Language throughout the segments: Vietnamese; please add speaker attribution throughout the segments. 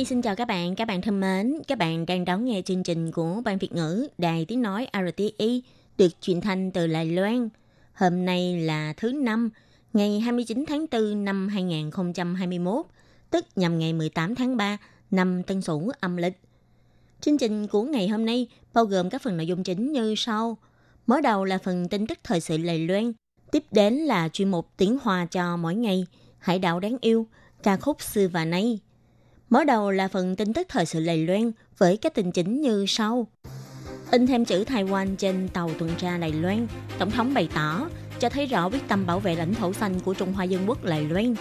Speaker 1: Nhi xin chào các bạn, các bạn thân mến, các bạn đang đón nghe chương trình của Ban Việt ngữ Đài Tiếng Nói RTI được truyền thanh từ Đài Loan. Hôm nay là thứ năm, ngày 29 tháng 4 năm 2021, tức nhằm ngày 18 tháng 3 năm Tân Sửu âm lịch. Chương trình của ngày hôm nay bao gồm các phần nội dung chính như sau. Mở đầu là phần tin tức thời sự Đài Loan, tiếp đến là chuyên mục tiếng Hoa cho mỗi ngày, Hải đảo đáng yêu, ca khúc xưa và nay. Mở đầu là phần tin tức thời sự Lầy Loan với các tin chính như sau. In thêm chữ Taiwan trên tàu tuần tra Lầy Loan, Tổng thống bày tỏ cho thấy rõ quyết tâm bảo vệ lãnh thổ xanh của Trung Hoa Dân Quốc Lầy Loan.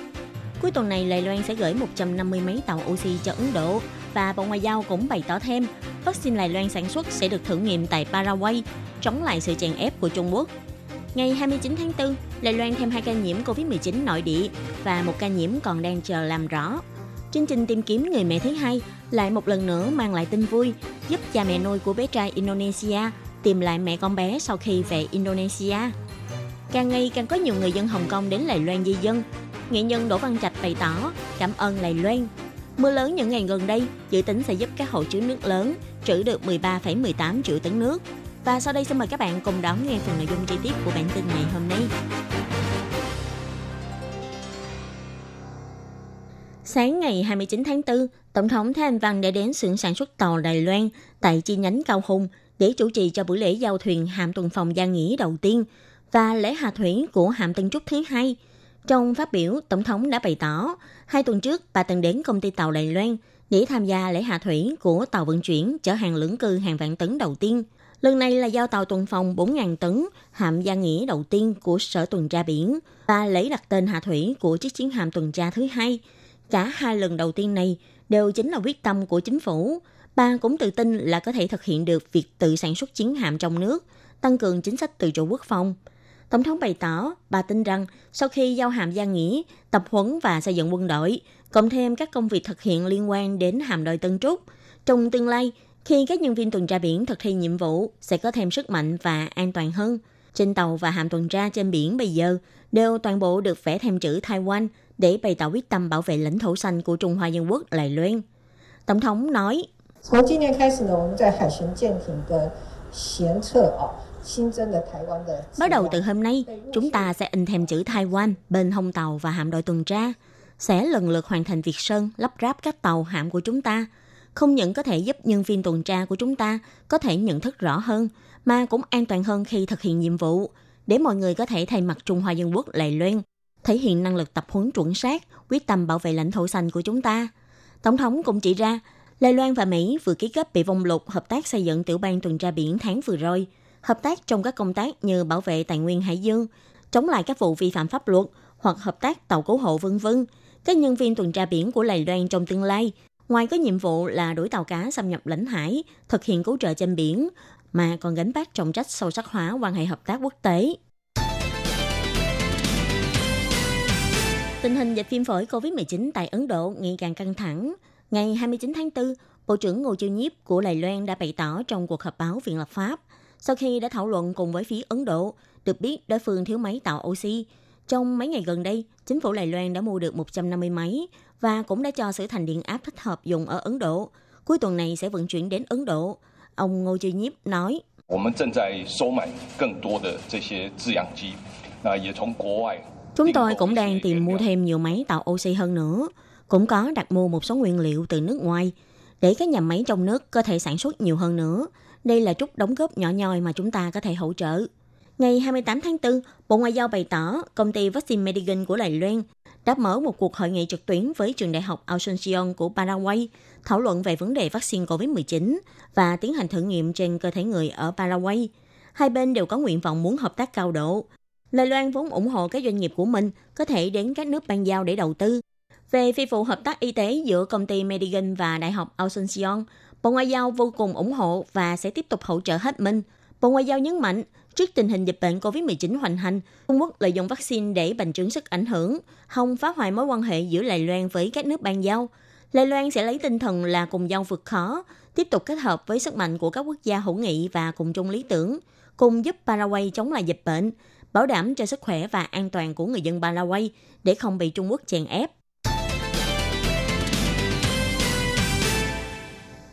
Speaker 1: Cuối tuần này, Lầy Loan sẽ gửi 150 mấy tàu oxy cho Ấn Độ và Bộ Ngoại giao cũng bày tỏ thêm vaccine Đài Loan sản xuất sẽ được thử nghiệm tại Paraguay, chống lại sự chèn ép của Trung Quốc. Ngày 29 tháng 4, Đài Loan thêm hai ca nhiễm COVID-19 nội địa và một ca nhiễm còn đang chờ làm rõ. Chương trình tìm kiếm người mẹ thứ hai lại một lần nữa mang lại tin vui, giúp cha mẹ nuôi của bé trai Indonesia tìm lại mẹ con bé sau khi về Indonesia. Càng ngày càng có nhiều người dân Hồng Kông đến Đài Loan di dân. Nghệ nhân Đỗ Văn Trạch bày tỏ cảm ơn Đài Loan. Mưa lớn những ngày gần đây dự tính sẽ giúp các hồ chứa nước lớn trữ được 13,18 triệu tấn nước. Và sau đây xin mời các bạn cùng đón nghe phần nội dung chi tiết của bản tin ngày hôm nay. Sáng ngày 29 tháng 4, Tổng thống Thái Anh Văn đã đến xưởng sản xuất tàu Đài Loan tại chi nhánh Cao Hùng để chủ trì cho buổi lễ giao thuyền hạm tuần phòng gia nghỉ đầu tiên và lễ hạ thủy của hạm Tân Trúc thứ hai. Trong phát biểu, Tổng thống đã bày tỏ, hai tuần trước bà từng đến công ty tàu Đài Loan để tham gia lễ hạ thủy của tàu vận chuyển chở hàng lưỡng cư hàng vạn tấn đầu tiên. Lần này là giao tàu tuần phòng 4.000 tấn hạm gia nghĩa đầu tiên của Sở Tuần tra Biển và lễ đặt tên hạ thủy của chiếc chiến hạm tuần tra thứ hai. Cả hai lần đầu tiên này đều chính là quyết tâm của chính phủ. Bà cũng tự tin là có thể thực hiện được việc tự sản xuất chiến hạm trong nước, tăng cường chính sách tự chủ quốc phòng. Tổng thống bày tỏ, bà tin rằng sau khi giao hàm gia nghĩa, tập huấn và xây dựng quân đội, cộng thêm các công việc thực hiện liên quan đến hàm đội Tân Trúc, trong tương lai, khi các nhân viên tuần tra biển thực thi nhiệm vụ sẽ có thêm sức mạnh và an toàn hơn. Trên tàu và hạm tuần tra trên biển bây giờ đều toàn bộ được vẽ thêm chữ Taiwan để bày tỏ quyết tâm bảo vệ lãnh thổ xanh của Trung Hoa Dân Quốc Đài Loan. Tổng thống nói, Bắt đầu từ hôm nay, chúng ta sẽ in thêm chữ Taiwan bên hông tàu và hạm đội tuần tra, sẽ lần lượt hoàn thành việc sơn lắp ráp các tàu hạm của chúng ta, không những có thể giúp nhân viên tuần tra của chúng ta có thể nhận thức rõ hơn, mà cũng an toàn hơn khi thực hiện nhiệm vụ, để mọi người có thể thay mặt Trung Hoa Dân Quốc Lài Loan thể hiện năng lực tập huấn chuẩn xác, quyết tâm bảo vệ lãnh thổ xanh của chúng ta. Tổng thống cũng chỉ ra, Đài Loan và Mỹ vừa ký kết bị vong lục hợp tác xây dựng tiểu bang tuần tra biển tháng vừa rồi, hợp tác trong các công tác như bảo vệ tài nguyên hải dương, chống lại các vụ vi phạm pháp luật hoặc hợp tác tàu cứu hộ vân vân. Các nhân viên tuần tra biển của Đài Loan trong tương lai, ngoài có nhiệm vụ là đuổi tàu cá xâm nhập lãnh hải, thực hiện cứu trợ trên biển, mà còn gánh vác trọng trách sâu sắc hóa quan hệ hợp tác quốc tế. Tình hình dịch viêm phổi COVID-19 tại Ấn Độ ngày càng căng thẳng. Ngày 29 tháng 4, Bộ trưởng Ngô Chiêu Nhiếp của Đài Loan đã bày tỏ trong cuộc họp báo Viện lập pháp, sau khi đã thảo luận cùng với phía Ấn Độ, được biết đối phương thiếu máy tạo oxy. Trong mấy ngày gần đây, chính phủ Đài Loan đã mua được 150 máy và cũng đã cho sửa thành điện áp thích hợp dùng ở Ấn Độ. Cuối tuần này sẽ vận chuyển đến Ấn Độ. Ông Ngô Chiêu Nhiếp nói, Chúng tôi cũng đang tìm mua thêm nhiều máy tạo oxy hơn nữa, cũng có đặt mua một số nguyên liệu từ nước ngoài để các nhà máy trong nước có thể sản xuất nhiều hơn nữa. Đây là chút đóng góp nhỏ nhoi mà chúng ta có thể hỗ trợ. Ngày 28 tháng 4, Bộ Ngoại giao bày tỏ công ty vaccine Medigan của Đài Loan đã mở một cuộc hội nghị trực tuyến với trường đại học Asunción của Paraguay thảo luận về vấn đề vaccine COVID-19 và tiến hành thử nghiệm trên cơ thể người ở Paraguay. Hai bên đều có nguyện vọng muốn hợp tác cao độ, Đài Loan vốn ủng hộ các doanh nghiệp của mình có thể đến các nước ban giao để đầu tư. Về phi vụ hợp tác y tế giữa công ty Medigan và Đại học Asuncion, Bộ Ngoại giao vô cùng ủng hộ và sẽ tiếp tục hỗ trợ hết mình. Bộ Ngoại giao nhấn mạnh, trước tình hình dịch bệnh COVID-19 hoành hành, Trung Quốc lợi dụng vaccine để bành trướng sức ảnh hưởng, không phá hoại mối quan hệ giữa Đài Loan với các nước ban giao. Đài Loan sẽ lấy tinh thần là cùng nhau vượt khó, tiếp tục kết hợp với sức mạnh của các quốc gia hữu nghị và cùng chung lý tưởng, cùng giúp Paraguay chống lại dịch bệnh, bảo đảm cho sức khỏe và an toàn của người dân Paraguay để không bị Trung Quốc chèn ép.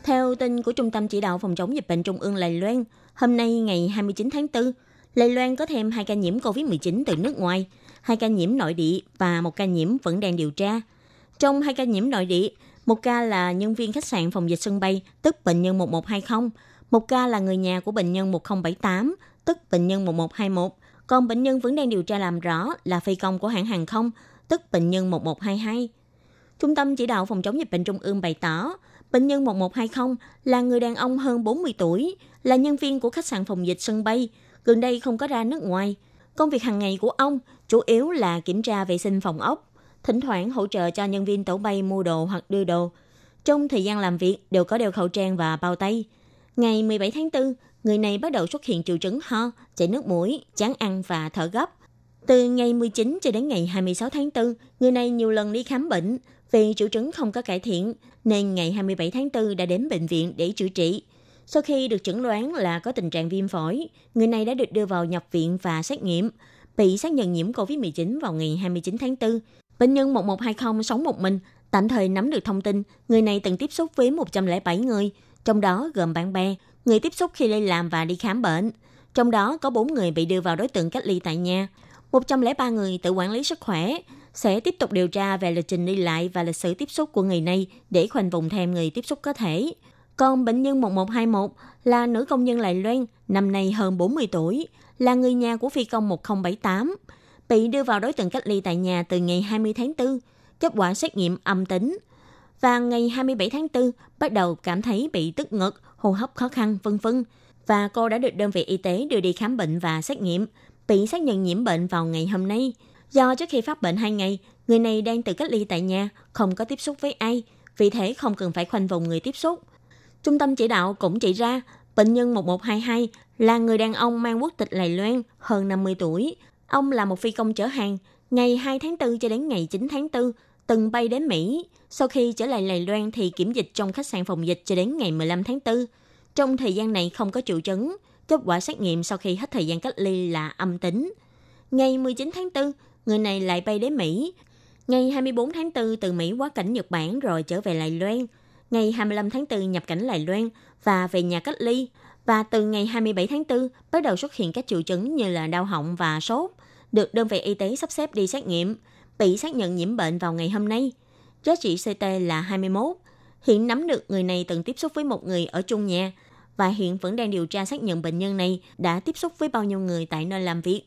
Speaker 1: Theo tin của Trung tâm Chỉ đạo Phòng chống dịch bệnh Trung ương Lài Loan, hôm nay ngày 29 tháng 4, Lài Loan có thêm hai ca nhiễm COVID-19 từ nước ngoài, hai ca nhiễm nội địa và một ca nhiễm vẫn đang điều tra. Trong hai ca nhiễm nội địa, một ca là nhân viên khách sạn phòng dịch sân bay, tức bệnh nhân 1120, một ca là người nhà của bệnh nhân 1078, tức bệnh nhân 1121, còn bệnh nhân vẫn đang điều tra làm rõ là phi công của hãng hàng không, tức bệnh nhân 1122. Trung tâm chỉ đạo phòng chống dịch bệnh Trung ương bày tỏ, bệnh nhân 1120 là người đàn ông hơn 40 tuổi, là nhân viên của khách sạn phòng dịch sân bay, gần đây không có ra nước ngoài. Công việc hàng ngày của ông chủ yếu là kiểm tra vệ sinh phòng ốc, thỉnh thoảng hỗ trợ cho nhân viên tổ bay mua đồ hoặc đưa đồ. Trong thời gian làm việc đều có đeo khẩu trang và bao tay. Ngày 17 tháng 4, người này bắt đầu xuất hiện triệu chứng ho, chảy nước mũi, chán ăn và thở gấp. Từ ngày 19 cho đến ngày 26 tháng 4, người này nhiều lần đi khám bệnh. Vì triệu chứng không có cải thiện, nên ngày 27 tháng 4 đã đến bệnh viện để chữa trị. Sau khi được chẩn đoán là có tình trạng viêm phổi, người này đã được đưa vào nhập viện và xét nghiệm, bị xác nhận nhiễm COVID-19 vào ngày 29 tháng 4. Bệnh nhân 1120 sống một mình, tạm thời nắm được thông tin người này từng tiếp xúc với 107 người, trong đó gồm bạn bè, người tiếp xúc khi đi làm và đi khám bệnh. Trong đó có 4 người bị đưa vào đối tượng cách ly tại nhà, 103 người tự quản lý sức khỏe, sẽ tiếp tục điều tra về lịch trình đi lại và lịch sử tiếp xúc của người này để khoanh vùng thêm người tiếp xúc có thể. Còn bệnh nhân 1121 là nữ công nhân Lài Loan, năm nay hơn 40 tuổi, là người nhà của phi công 1078, bị đưa vào đối tượng cách ly tại nhà từ ngày 20 tháng 4, kết quả xét nghiệm âm tính. Và ngày 27 tháng 4 bắt đầu cảm thấy bị tức ngực, hô hấp khó khăn, vân vân. Và cô đã được đơn vị y tế đưa đi khám bệnh và xét nghiệm, bị xác nhận nhiễm bệnh vào ngày hôm nay. Do trước khi phát bệnh 2 ngày, người này đang tự cách ly tại nhà, không có tiếp xúc với ai, vì thế không cần phải khoanh vùng người tiếp xúc. Trung tâm chỉ đạo cũng chỉ ra, bệnh nhân 1122 là người đàn ông mang quốc tịch Lài Loan, hơn 50 tuổi. Ông là một phi công chở hàng, ngày 2 tháng 4 cho đến ngày 9 tháng 4, từng bay đến Mỹ. Sau khi trở lại Lài Loan thì kiểm dịch trong khách sạn phòng dịch cho đến ngày 15 tháng 4. Trong thời gian này không có triệu chứng, kết quả xét nghiệm sau khi hết thời gian cách ly là âm tính. Ngày 19 tháng 4, người này lại bay đến Mỹ. Ngày 24 tháng 4 từ Mỹ quá cảnh Nhật Bản rồi trở về Lài Loan. Ngày 25 tháng 4 nhập cảnh Lài Loan và về nhà cách ly. Và từ ngày 27 tháng 4 bắt đầu xuất hiện các triệu chứng như là đau họng và sốt. Được đơn vị y tế sắp xếp đi xét nghiệm. Bị xác nhận nhiễm bệnh vào ngày hôm nay. Giá trị CT là 21. Hiện nắm được người này từng tiếp xúc với một người ở chung nhà và hiện vẫn đang điều tra xác nhận bệnh nhân này đã tiếp xúc với bao nhiêu người tại nơi làm việc.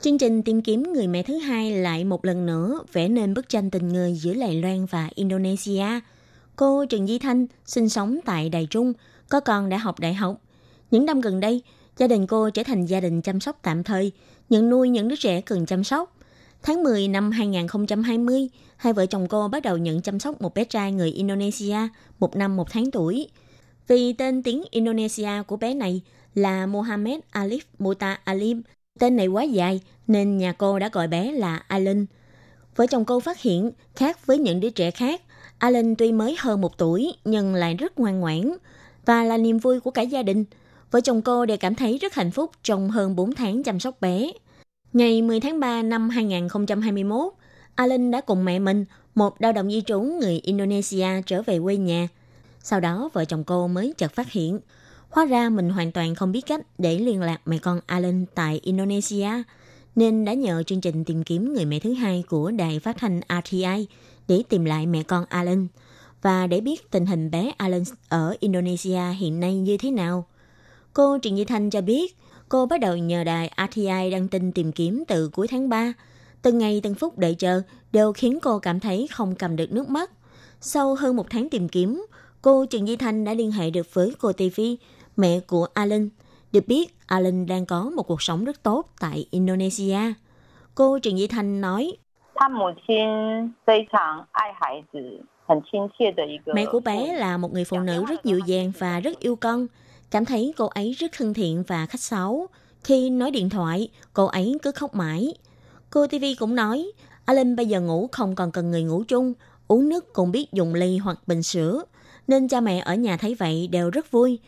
Speaker 1: Chương trình tìm kiếm người mẹ thứ hai lại một lần nữa vẽ nên bức tranh tình người giữa Đài Loan và Indonesia. Cô Trần Di Thanh sinh sống tại Đài Trung, có con đã học đại học. Những năm gần đây, gia đình cô trở thành gia đình chăm sóc tạm thời, nhận nuôi những đứa trẻ cần chăm sóc. Tháng 10 năm 2020, hai vợ chồng cô bắt đầu nhận chăm sóc một bé trai người Indonesia, một năm một tháng tuổi. Vì tên tiếng Indonesia của bé này là Mohamed Alif Muta Alim, Tên này quá dài nên nhà cô đã gọi bé là Alan. Vợ chồng cô phát hiện khác với những đứa trẻ khác, Alan tuy mới hơn một tuổi nhưng lại rất ngoan ngoãn và là niềm vui của cả gia đình. Vợ chồng cô đều cảm thấy rất hạnh phúc trong hơn 4 tháng chăm sóc bé. Ngày 10 tháng 3 năm 2021, Alan đã cùng mẹ mình, một lao động di trú người Indonesia trở về quê nhà. Sau đó vợ chồng cô mới chợt phát hiện Hóa ra mình hoàn toàn không biết cách để liên lạc mẹ con Alan tại Indonesia, nên đã nhờ chương trình tìm kiếm người mẹ thứ hai của đài phát thanh RTI để tìm lại mẹ con Alan và để biết tình hình bé Alan ở Indonesia hiện nay như thế nào. Cô Trịnh Di Thanh cho biết, cô bắt đầu nhờ đài RTI đăng tin tìm kiếm từ cuối tháng 3. Từng ngày từng phút đợi chờ đều khiến cô cảm thấy không cầm được nước mắt. Sau hơn một tháng tìm kiếm, cô Trần Di Thanh đã liên hệ được với cô TV mẹ của Alan. Được biết, Alan đang có một cuộc sống rất tốt tại Indonesia. cô Trần Di Thanh nói, Mẹ của bé là một người phụ nữ rất dịu dàng và rất yêu con. Cảm thấy cô ấy rất thân thiện và khách sáo. Khi nói điện thoại, cô ấy cứ khóc mãi. Cô TV cũng nói, Alan bây giờ ngủ không còn cần người ngủ chung, uống nước cũng biết dùng ly hoặc bình sữa. Nên cha mẹ ở nhà thấy vậy đều rất vui.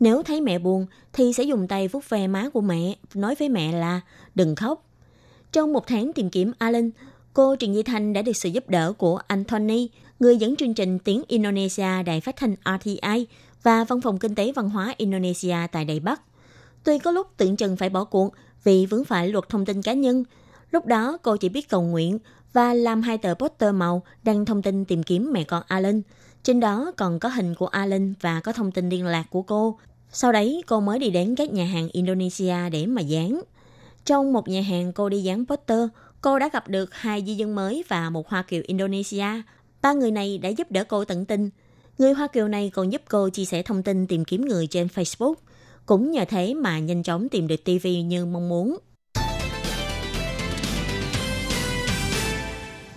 Speaker 1: Nếu thấy mẹ buồn thì sẽ dùng tay vuốt ve má của mẹ, nói với mẹ là đừng khóc. Trong một tháng tìm kiếm Alan, cô Trần Di Thanh đã được sự giúp đỡ của Anthony, người dẫn chương trình tiếng Indonesia Đài Phát thanh RTI và Văn phòng Kinh tế Văn hóa Indonesia tại Đài Bắc. Tuy có lúc tưởng chừng phải bỏ cuộc vì vướng phải luật thông tin cá nhân, lúc đó cô chỉ biết cầu nguyện và làm hai tờ poster màu đăng thông tin tìm kiếm mẹ con Alan. Trên đó còn có hình của Alan và có thông tin liên lạc của cô. Sau đấy cô mới đi đến các nhà hàng Indonesia để mà dán. Trong một nhà hàng cô đi dán poster, cô đã gặp được hai di dân mới và một Hoa Kiều Indonesia. Ba người này đã giúp đỡ cô tận tình. Người Hoa Kiều này còn giúp cô chia sẻ thông tin tìm kiếm người trên Facebook. Cũng nhờ thế mà nhanh chóng tìm được TV như mong muốn.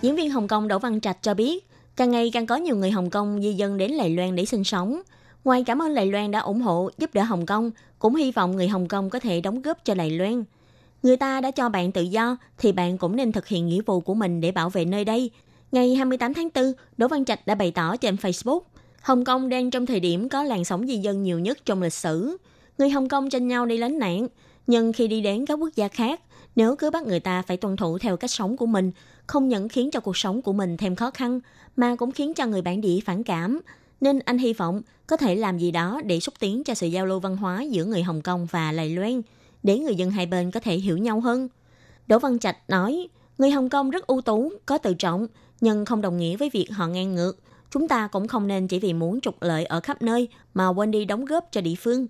Speaker 1: Diễn viên Hồng Kông Đỗ Văn Trạch cho biết, càng ngày càng có nhiều người Hồng Kông di dân đến Lài Loan để sinh sống. Ngoài cảm ơn Lài Loan đã ủng hộ giúp đỡ Hồng Kông, cũng hy vọng người Hồng Kông có thể đóng góp cho Lài Loan. Người ta đã cho bạn tự do thì bạn cũng nên thực hiện nghĩa vụ của mình để bảo vệ nơi đây. Ngày 28 tháng 4, Đỗ Văn Trạch đã bày tỏ trên Facebook, Hồng Kông đang trong thời điểm có làn sóng di dân nhiều nhất trong lịch sử. Người Hồng Kông tranh nhau đi lánh nạn, nhưng khi đi đến các quốc gia khác, nếu cứ bắt người ta phải tuân thủ theo cách sống của mình, không những khiến cho cuộc sống của mình thêm khó khăn, mà cũng khiến cho người bản địa phản cảm. Nên anh hy vọng có thể làm gì đó để xúc tiến cho sự giao lưu văn hóa giữa người Hồng Kông và Lài Loan, để người dân hai bên có thể hiểu nhau hơn. Đỗ Văn Trạch nói, người Hồng Kông rất ưu tú, có tự trọng, nhưng không đồng nghĩa với việc họ ngang ngược. Chúng ta cũng không nên chỉ vì muốn trục lợi ở khắp nơi mà quên đi đóng góp cho địa phương.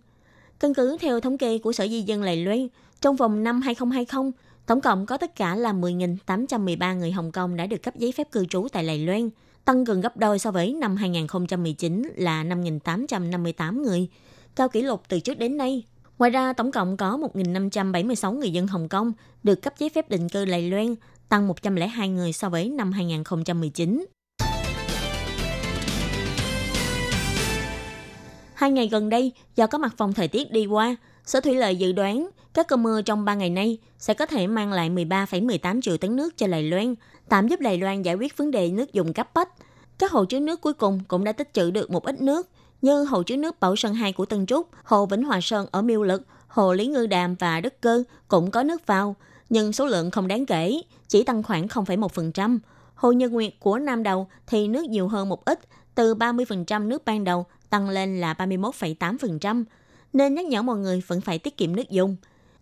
Speaker 1: Căn cứ theo thống kê của Sở Di dân Lầy Loan, trong vòng năm 2020, tổng cộng có tất cả là 10.813 người Hồng Kông đã được cấp giấy phép cư trú tại Lầy Loan, tăng gần gấp đôi so với năm 2019 là 5.858 người, cao kỷ lục từ trước đến nay. Ngoài ra, tổng cộng có 1.576 người dân Hồng Kông được cấp giấy phép định cư Lầy Loan, tăng 102 người so với năm 2019. Hai ngày gần đây, do có mặt phòng thời tiết đi qua, Sở Thủy lợi dự đoán các cơn mưa trong 3 ngày nay sẽ có thể mang lại 13,18 triệu tấn nước cho Đài Loan, tạm giúp Đài Loan giải quyết vấn đề nước dùng cấp bách. Các hồ chứa nước cuối cùng cũng đã tích trữ được một ít nước, như hồ chứa nước Bảo Sơn 2 của Tân Trúc, hồ Vĩnh Hòa Sơn ở Miêu Lực, hồ Lý Ngư Đàm và Đất Cơ cũng có nước vào, nhưng số lượng không đáng kể, chỉ tăng khoảng 0,1%. Hồ Nhân Nguyệt của Nam Đầu thì nước nhiều hơn một ít, từ 30% nước ban đầu tăng lên là 31,8%, nên nhắc nhở mọi người vẫn phải tiết kiệm nước dùng.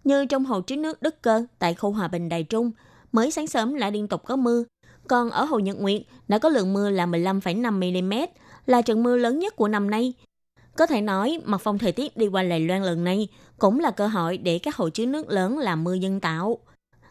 Speaker 1: Như trong hồ chứa nước Đức Cơ tại khu Hòa Bình Đài Trung, mới sáng sớm lại liên tục có mưa. Còn ở Hồ Nhật Nguyệt đã có lượng mưa là 15,5 mm, là trận mưa lớn nhất của năm nay. Có thể nói, mặt phong thời tiết đi qua Lài Loan lần này cũng là cơ hội để các hồ chứa nước lớn làm mưa dân tạo.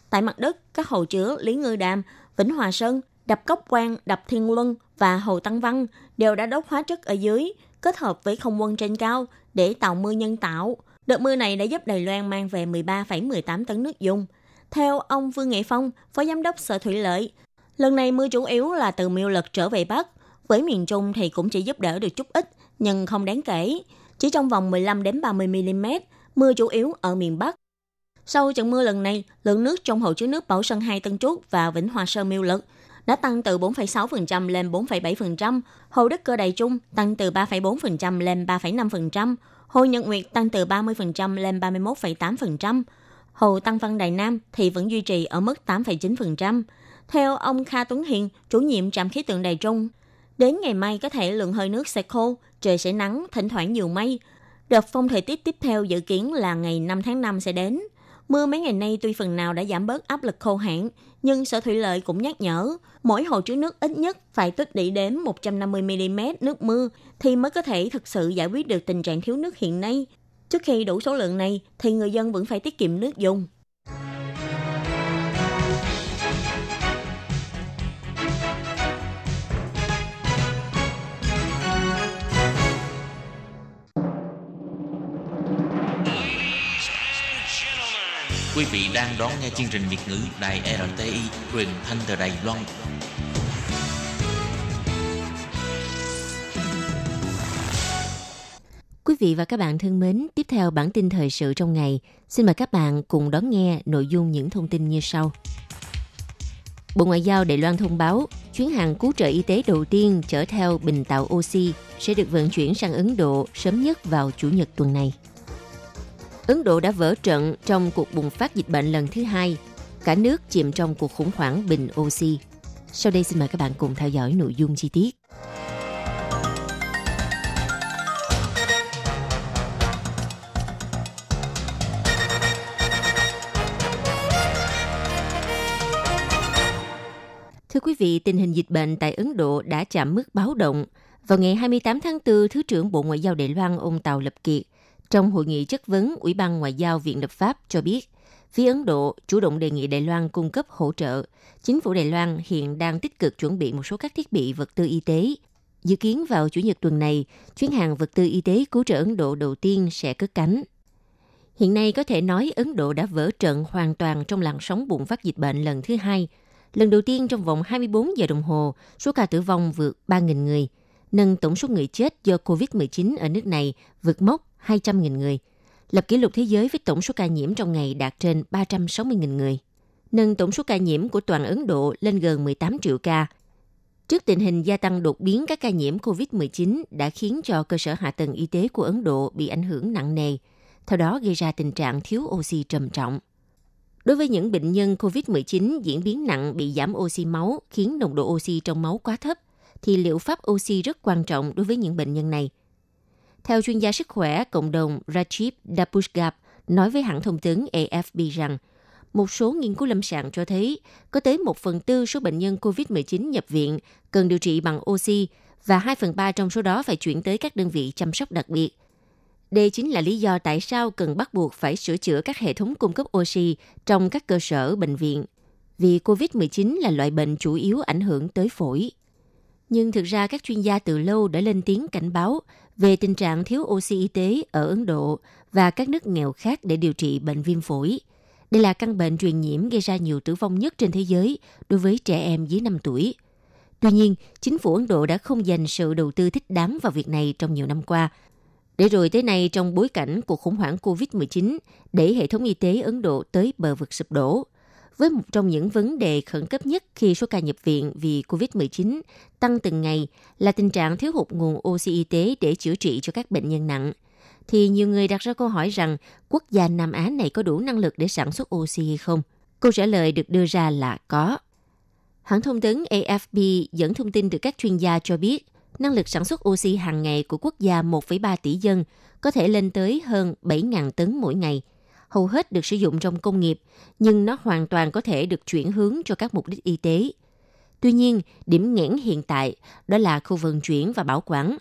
Speaker 1: Tại mặt đất, các hồ chứa Lý Ngư Đàm, Vĩnh Hòa Sơn, đập Cốc Quang, đập Thiên Luân và hồ Tăng Văn đều đã đốt hóa chất ở dưới, kết hợp với không quân trên cao để tạo mưa nhân tạo. Đợt mưa này đã giúp Đài Loan mang về 13,18 tấn nước dùng. Theo ông Vương Nghệ Phong, Phó Giám đốc Sở Thủy Lợi, lần này mưa chủ yếu là từ miêu lực trở về Bắc. Với miền Trung thì cũng chỉ giúp đỡ được chút ít, nhưng không đáng kể. Chỉ trong vòng 15 đến 30 mm, mưa chủ yếu ở miền Bắc. Sau trận mưa lần này, lượng nước trong hồ chứa nước Bảo Sơn 2 Tân Trúc và Vĩnh Hòa Sơn Miêu Lực đã tăng từ 4,6% lên 4,7%, Hồ Đức Cơ Đài Trung tăng từ 3,4% lên 3,5%, Hồ Nhật Nguyệt tăng từ 30% lên 31,8%, Hồ Tăng Văn Đài Nam thì vẫn duy trì ở mức 8,9%. Theo ông Kha Tuấn Hiền, chủ nhiệm trạm khí tượng Đài Trung, đến ngày mai có thể lượng hơi nước sẽ khô, trời sẽ nắng, thỉnh thoảng nhiều mây. Đợt phong thời tiết tiếp theo dự kiến là ngày 5 tháng 5 sẽ đến. Mưa mấy ngày nay tuy phần nào đã giảm bớt áp lực khô hạn, nhưng Sở Thủy Lợi cũng nhắc nhở, mỗi hồ chứa nước ít nhất phải tích đỉ đến 150mm nước mưa thì mới có thể thực sự giải quyết được tình trạng thiếu nước hiện nay. Trước khi đủ số lượng này thì người dân vẫn phải tiết kiệm nước dùng.
Speaker 2: Quý vị đang đón nghe chương trình Việt ngữ Đài RTI truyền thanh từ Đài Loan.
Speaker 3: Quý vị và các bạn thân mến, tiếp theo bản tin thời sự trong ngày, xin mời các bạn cùng đón nghe nội dung những thông tin như sau. Bộ Ngoại giao Đài Loan thông báo, chuyến hàng cứu trợ y tế đầu tiên chở theo bình tạo oxy sẽ được vận chuyển sang Ấn Độ sớm nhất vào Chủ nhật tuần này. Ấn Độ đã vỡ trận trong cuộc bùng phát dịch bệnh lần thứ hai. Cả nước chìm trong cuộc khủng hoảng bình oxy. Sau đây xin mời các bạn cùng theo dõi nội dung chi tiết. Thưa quý vị, tình hình dịch bệnh tại Ấn Độ đã chạm mức báo động. Vào ngày 28 tháng 4, Thứ trưởng Bộ Ngoại giao Đài Loan ông Tào Lập Kiệt trong hội nghị chất vấn Ủy ban Ngoại giao Viện lập pháp cho biết, phía Ấn Độ chủ động đề nghị Đài Loan cung cấp hỗ trợ. Chính phủ Đài Loan hiện đang tích cực chuẩn bị một số các thiết bị vật tư y tế. Dự kiến vào Chủ nhật tuần này, chuyến hàng vật tư y tế cứu trợ Ấn Độ đầu tiên sẽ cất cánh. Hiện nay có thể nói Ấn Độ đã vỡ trận hoàn toàn trong làn sóng bùng phát dịch bệnh lần thứ hai. Lần đầu tiên trong vòng 24 giờ đồng hồ, số ca tử vong vượt 3.000 người, nâng tổng số người chết do COVID-19 ở nước này vượt mốc 200.000 người, lập kỷ lục thế giới với tổng số ca nhiễm trong ngày đạt trên 360.000 người, nâng tổng số ca nhiễm của toàn Ấn Độ lên gần 18 triệu ca. Trước tình hình gia tăng đột biến các ca nhiễm COVID-19 đã khiến cho cơ sở hạ tầng y tế của Ấn Độ bị ảnh hưởng nặng nề, theo đó gây ra tình trạng thiếu oxy trầm trọng. Đối với những bệnh nhân COVID-19 diễn biến nặng bị giảm oxy máu khiến nồng độ oxy trong máu quá thấp, thì liệu pháp oxy rất quan trọng đối với những bệnh nhân này – theo chuyên gia sức khỏe cộng đồng Rajiv Dabushgab nói với hãng thông tấn AFP rằng, một số nghiên cứu lâm sàng cho thấy có tới 1 phần tư số bệnh nhân COVID-19 nhập viện cần điều trị bằng oxy và 2 phần 3 trong số đó phải chuyển tới các đơn vị chăm sóc đặc biệt. Đây chính là lý do tại sao cần bắt buộc phải sửa chữa các hệ thống cung cấp oxy trong các cơ sở bệnh viện. Vì COVID-19 là loại bệnh chủ yếu ảnh hưởng tới phổi. Nhưng thực ra các chuyên gia từ lâu đã lên tiếng cảnh báo về tình trạng thiếu oxy y tế ở Ấn Độ và các nước nghèo khác để điều trị bệnh viêm phổi. Đây là căn bệnh truyền nhiễm gây ra nhiều tử vong nhất trên thế giới đối với trẻ em dưới 5 tuổi. Tuy nhiên, chính phủ Ấn Độ đã không dành sự đầu tư thích đáng vào việc này trong nhiều năm qua. Để rồi tới nay trong bối cảnh cuộc khủng hoảng COVID-19 để hệ thống y tế Ấn Độ tới bờ vực sụp đổ – với một trong những vấn đề khẩn cấp nhất khi số ca nhập viện vì COVID-19 tăng từng ngày là tình trạng thiếu hụt nguồn oxy y tế để chữa trị cho các bệnh nhân nặng, thì nhiều người đặt ra câu hỏi rằng quốc gia Nam Á này có đủ năng lực để sản xuất oxy hay không? Câu trả lời được đưa ra là có. Hãng thông tấn AFP dẫn thông tin từ các chuyên gia cho biết, năng lực sản xuất oxy hàng ngày của quốc gia 1,3 tỷ dân có thể lên tới hơn 7.000 tấn mỗi ngày – hầu hết được sử dụng trong công nghiệp, nhưng nó hoàn toàn có thể được chuyển hướng cho các mục đích y tế. Tuy nhiên, điểm nghẽn hiện tại đó là khu vận chuyển và bảo quản.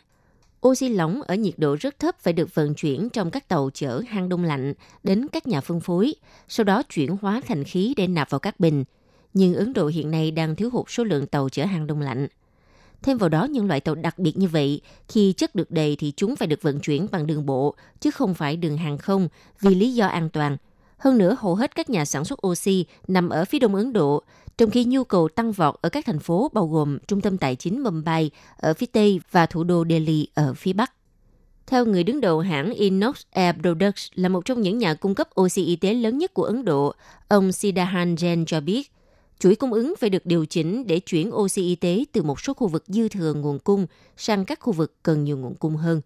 Speaker 3: Oxy lỏng ở nhiệt độ rất thấp phải được vận chuyển trong các tàu chở hang đông lạnh đến các nhà phân phối, sau đó chuyển hóa thành khí để nạp vào các bình. Nhưng Ấn Độ hiện nay đang thiếu hụt số lượng tàu chở hàng đông lạnh. Thêm vào đó, những loại tàu đặc biệt như vậy, khi chất được đầy thì chúng phải được vận chuyển bằng đường bộ, chứ không phải đường hàng không, vì lý do an toàn. Hơn nữa, hầu hết các nhà sản xuất oxy nằm ở phía đông Ấn Độ, trong khi nhu cầu tăng vọt ở các thành phố bao gồm trung tâm tài chính Mumbai ở phía Tây và thủ đô Delhi ở phía Bắc. Theo người đứng đầu hãng Inox Air Products là một trong những nhà cung cấp oxy y tế lớn nhất của Ấn Độ, ông Siddharth Jain cho biết, chuỗi cung ứng phải được điều chỉnh để chuyển oxy y tế từ một số khu vực dư thừa nguồn cung sang các khu vực cần nhiều nguồn cung hơn.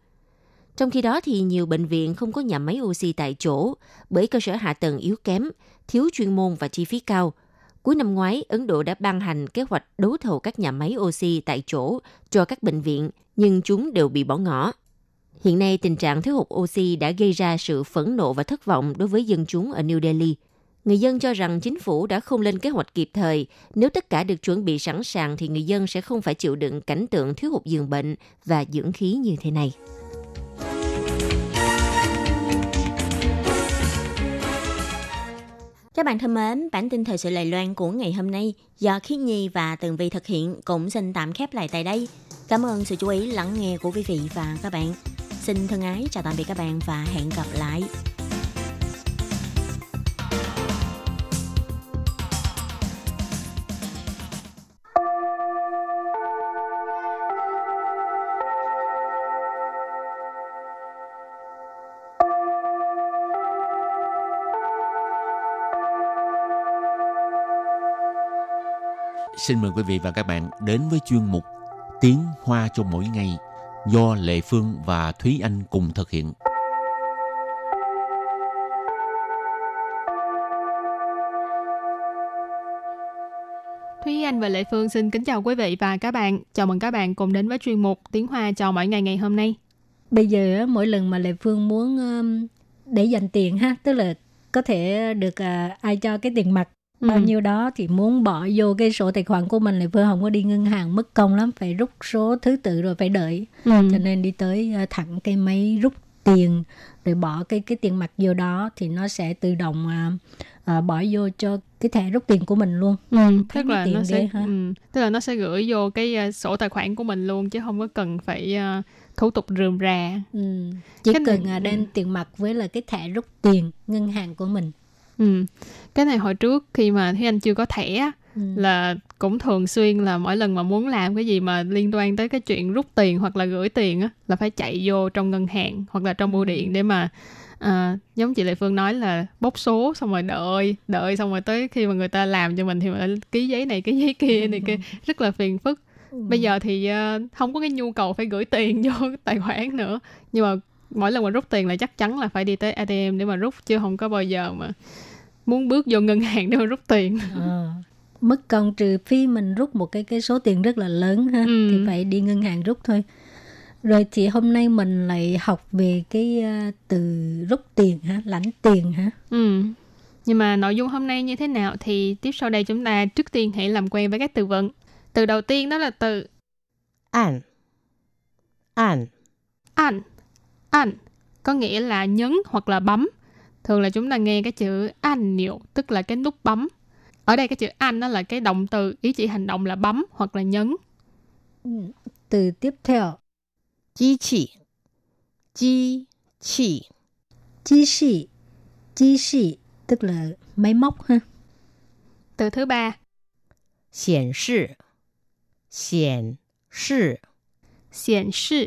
Speaker 3: Trong khi đó thì nhiều bệnh viện không có nhà máy oxy tại chỗ bởi cơ sở hạ tầng yếu kém, thiếu chuyên môn và chi phí cao. Cuối năm ngoái, Ấn Độ đã ban hành kế hoạch đấu thầu các nhà máy oxy tại chỗ cho các bệnh viện, nhưng chúng đều bị bỏ ngỏ. Hiện nay, tình trạng thiếu hụt oxy đã gây ra sự phẫn nộ và thất vọng đối với dân chúng ở New Delhi – Người dân cho rằng chính phủ đã không lên kế hoạch kịp thời. Nếu tất cả được chuẩn bị sẵn sàng thì người dân sẽ không phải chịu đựng cảnh tượng thiếu hụt giường bệnh và dưỡng khí như thế này. Các bạn thân mến, bản tin thời sự Lài Loan của ngày hôm nay do Khí Nhi và Tường Vi thực hiện cũng xin tạm khép lại tại đây. Cảm ơn sự chú ý lắng nghe của quý vị và các bạn. Xin thân ái chào tạm biệt các bạn và hẹn gặp lại.
Speaker 2: Xin mời quý vị và các bạn đến với chuyên mục Tiếng Hoa cho mỗi ngày do Lệ Phương và Thúy Anh cùng thực hiện.
Speaker 4: Thúy Anh và Lệ Phương xin kính chào quý vị và các bạn. Chào mừng các bạn cùng đến với chuyên mục Tiếng Hoa cho mỗi ngày ngày hôm nay.
Speaker 5: Bây giờ mỗi lần mà Lệ Phương muốn um, để dành tiền ha, tức là có thể được uh, ai cho cái tiền mặt bao
Speaker 4: Ừ.
Speaker 5: nhiêu đó thì muốn bỏ vô cái sổ tài khoản của mình Lệ Phương không có đi ngân hàng mất công lắm, phải rút số thứ tự rồi phải đợi.
Speaker 4: Ừ.
Speaker 5: Cho nên đi tới uh, thẳng cái máy rút tiền rồi bỏ cái cái tiền mặt vô đó thì nó sẽ tự động uh, uh, bỏ vô cho cái thẻ rút tiền của mình luôn.
Speaker 4: Ừ, tức là
Speaker 5: tiện
Speaker 4: nó sẽ
Speaker 5: ghê ha.
Speaker 4: ừ, tức là nó sẽ gửi vô cái uh, sổ tài khoản của mình luôn chứ không có cần phải uh, thủ tục rườm rà.
Speaker 5: Ừ. Chỉ
Speaker 4: Cái này-
Speaker 5: cần uh,
Speaker 4: ừ.
Speaker 5: đem tiền mặt với là cái thẻ rút tiền ngân hàng của mình.
Speaker 4: Ừ. Cái này hồi trước khi mà Thúy Anh chưa có thẻ
Speaker 5: Ừ.
Speaker 4: là cũng thường xuyên là mỗi lần mà muốn làm cái gì mà liên quan tới cái chuyện rút tiền hoặc là gửi tiền á là phải chạy vô trong ngân hàng hoặc là trong bưu điện để mà à, giống chị Lệ Phương nói là bốc số xong rồi đợi đợi xong rồi tới khi mà người ta làm cho mình thì mình ký giấy này ký giấy kia này kia. Rất là phiền phức. Bây giờ thì ờ, không có cái nhu cầu phải gửi tiền vô cái tài khoản nữa. Nhưng mà mỗi lần mà rút tiền là chắc chắn là phải đi tới ATM để mà rút chứ không có bao giờ mà muốn bước vô ngân hàng để rút tiền
Speaker 5: Ờ. mất công trừ phí mình rút một cái cái số tiền rất là lớn ha
Speaker 4: Ừ.
Speaker 5: thì phải đi ngân hàng rút thôi rồi thì hôm nay mình lại học về cái ờ, từ rút tiền ha lãnh tiền ha
Speaker 4: Ừ. Nhưng mà nội dung hôm nay như thế nào thì tiếp sau đây chúng ta trước tiên hãy làm quen với các từ vựng. Từ đầu tiên đó là từ
Speaker 6: 按按
Speaker 4: anh. Anh có nghĩa là nhấn hoặc là bấm thường là chúng ta nghe cái chữ an nhiều tức là cái nút bấm. Ở đây cái chữ an nó là cái động từ ý chỉ hành động là bấm hoặc là nhấn.
Speaker 5: Ừ, từ tiếp theo.
Speaker 6: Chi chỉ. Chi chỉ.
Speaker 5: Chi chỉ chi chỉ tức là máy móc ha.
Speaker 4: Từ thứ ba.
Speaker 6: Hiển thị hiển thị
Speaker 4: hiển thị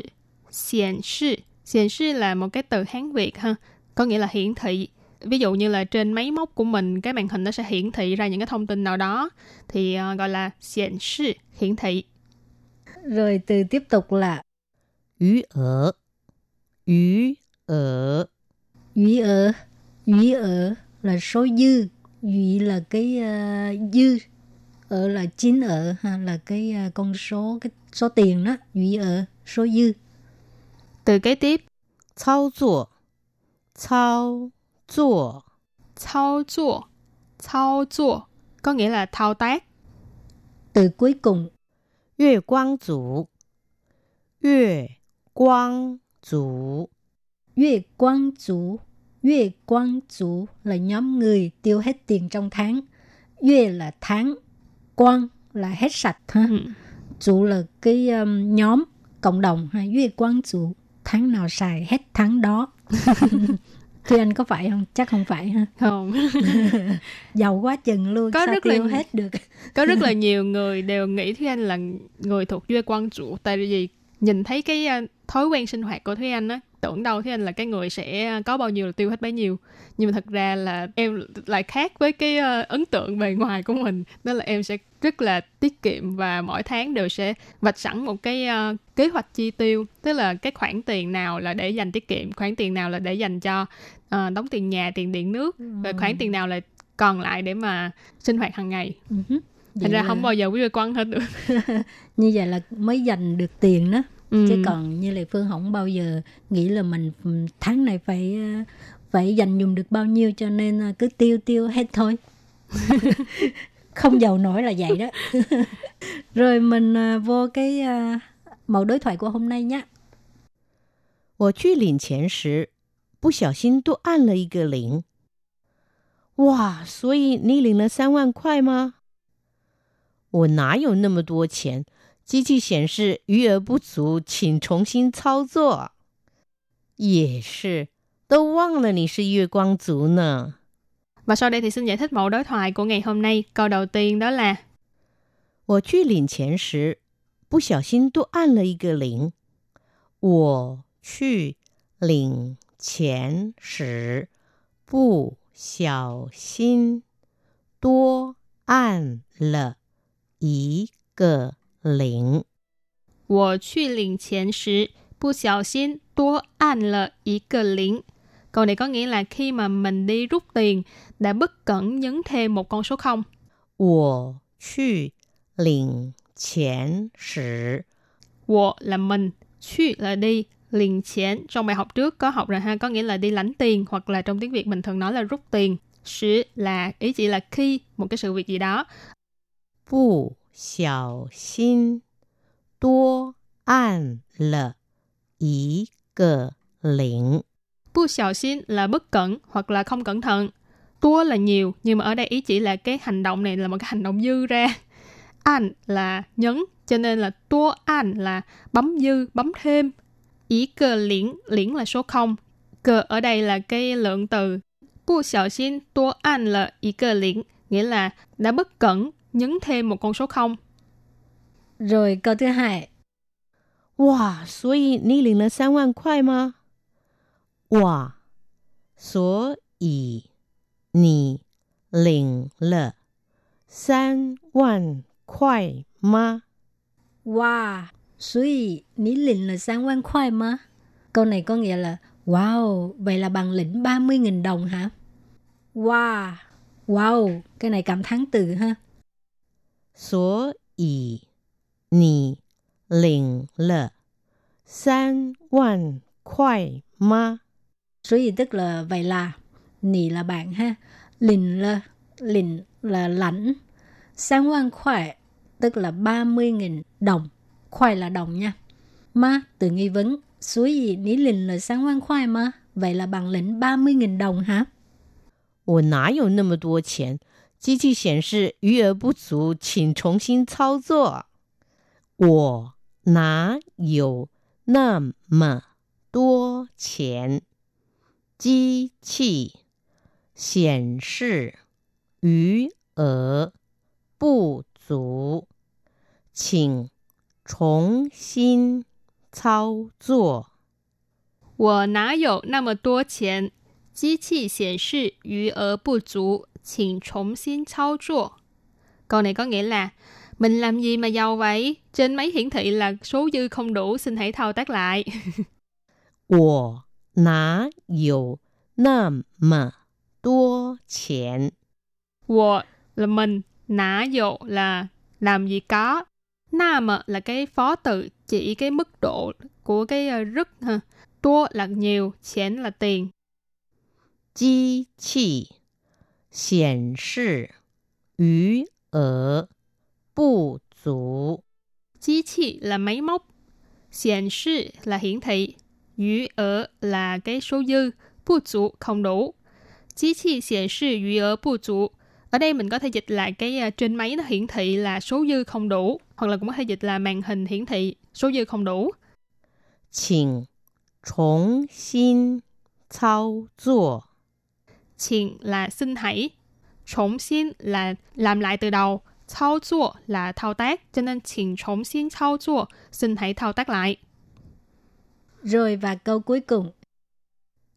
Speaker 4: hiển thị hiển thị là một cái từ hán việt ha có nghĩa là hiển thị ví dụ như là trên máy móc của mình cái màn hình nó sẽ hiển thị ra những cái thông tin nào đó. Thì ờ, gọi là hiển thị hiển thị.
Speaker 5: Rồi từ tiếp tục là
Speaker 6: ứ ở ứ ở
Speaker 5: ứ ở ứ ở là số dư. Ứ là cái uh, dư. Ở là chín ở ha là cái uh, con số cái số tiền đó. Ứ ở số dư.
Speaker 4: Từ cái tiếp.
Speaker 6: Thao tác 操作操作
Speaker 4: thao chua. Thao chua có nghĩa là thao tác.
Speaker 5: từ cuối cùng
Speaker 6: 月光族月光族
Speaker 5: Yue quang chủ Yue quang chủ là nhóm người tiêu hết tiền trong tháng. Yue là tháng, quang là hết sạch ha.
Speaker 4: Ừ.
Speaker 5: Chủ là cái um, nhóm cộng đồng ha. Yue quang chủ tháng nào xài hết tháng đó. Thì anh có phải không? Chắc không phải ha.
Speaker 4: Không.
Speaker 5: Giàu quá chừng luôn.
Speaker 4: Có
Speaker 5: Sao
Speaker 4: rất là
Speaker 5: tiêu
Speaker 4: nhiều-
Speaker 5: hết được.
Speaker 4: có rất là nhiều người đều nghĩ Thúy Anh là người thuộc Duy Quang Trụ tại vì nhìn thấy cái ờ, thói quen sinh hoạt của Thúy Anh á tưởng đâu Thúy Anh là cái người sẽ có bao nhiêu là tiêu hết bấy nhiêu. Nhưng mà thật ra là em lại khác với cái ờ, ấn tượng bề ngoài của mình. Đó là em sẽ rất là tiết kiệm và mỗi tháng đều sẽ vạch sẵn một cái ờ, kế hoạch chi tiêu. Tức là cái khoản tiền nào là để dành tiết kiệm khoản tiền nào là để dành cho ờ, đóng tiền nhà tiền điện nước. Và khoản tiền nào là còn lại để mà sinh hoạt hàng ngày.
Speaker 5: Ừ. Vậy
Speaker 4: thành ra
Speaker 5: là-
Speaker 4: không bao giờ quý vị quan hết được.
Speaker 5: Như vậy là mới dành được tiền đó
Speaker 4: ừ.
Speaker 5: chứ còn như Lệ Phương không bao giờ nghĩ là mình ừ, tháng này phải ờ, phải dành dùng được bao nhiêu cho nên ờ, cứ tiêu tiêu hết thôi không giàu nổi là vậy đó rồi mình ờ, vô cái ờ, mẫu đối thoại của hôm nay nhé
Speaker 6: 我去领钱时，不小心多按了一个零。哇，所以你领了三万块吗？我哪有那么多钱？ 机器显示余额不足，请重新操作。也是，都忘了你是月光族呢。
Speaker 4: và sau đây thì xin giải thích mẫu đối thoại của ngày hôm nay câu đầu tiên đó là
Speaker 6: 我去领钱时，不小心多按了一个零。我去领钱时，不小心多按了 一个 零。
Speaker 4: 我去领钱时不小心多按了一个零。Câu này có nghĩa là khi mà mình đi rút tiền đã bất cẩn nhấn thêm một con số không.
Speaker 6: 我去领钱时，
Speaker 4: 我 là mình, 去 là đi, liền chén trong bài học trước có học rồi ha, có nghĩa là đi lãnh tiền hoặc là trong tiếng Việt mình thường nói là rút tiền. Sử là ý chỉ là khi một cái sự việc gì đó.
Speaker 6: 不 小心多按了一个零。
Speaker 4: 不小心 là bất cẩn hoặc là không cẩn thận. Tua là nhiều, nhưng mà ở đây ý chỉ là cái hành động này là một cái hành động dư ra. An là nhấn, cho nên là tua an là bấm dư, bấm thêm. Ý cơ liễn, liễn là số 0. Cơ ở đây là cái lượng từ. Bu xiao xin tua an là ý cơ liễn, nghĩa là đã bất cẩn nhấn thêm một con số 0.
Speaker 5: Rồi câu thứ hai.
Speaker 6: 哇，所以你领了三万块吗？哇，所以你领了三万块吗？
Speaker 5: Wow, 所以你领了三万块吗? Câu này có nghĩa là Wow, vậy là bạn lĩnh 30.000 đồng hả? Wow, wow, cái này cảm thán từ ha.
Speaker 6: 所以你领了三万块吗？
Speaker 5: Số gì tức là vậy là Nì là bạn ha Lìn là Lìn là lãnh Sáng quan khỏe Tức là 30.000 đồng Khoai là đồng nha Ma từ nghi vấn Số gì ní lìn là sáng quan khoai mà Vậy là bằng lĩnh 30.000 đồng hả
Speaker 6: 我哪有那么多钱？ 机器显示余额不足，请重新操作。我哪有那么多钱？机器显示余额不足，请重新操作。
Speaker 4: 我哪有那么多钱？机器显示余额不足，请重新操作。Câu này có nghĩa là mình làm gì mà giàu vậy? Trên máy hiển thị là số dư không đủ, xin hãy thao tác lại.
Speaker 6: 我哪有那么多钱？
Speaker 4: 我 là mình, nã dụ là làm gì có. Na mà là cái phó từ chỉ cái mức độ của cái uh, rất ha. Tua là nhiều, chén là tiền.
Speaker 6: 机器显示余额不足，
Speaker 4: Chí trị là máy móc. Hiển thị là hiển thị. Yu ở là cái số dư. Bu chủ không đủ. Chí trị hiển thị yu ở bu chủ. Ở đây mình có thể dịch lại cái uh, trên máy nó hiển thị là số dư không đủ. Hoặc là cũng có thể dịch là màn hình hiển thị số dư không đủ.
Speaker 6: 请重新操作。
Speaker 4: 请là xin hãy. Trọng xin là làm lại từ đầu. Thao chua là thao tác. Cho nên请重新操作 xin hãy thao tác lại.
Speaker 5: Rồi và câu cuối cùng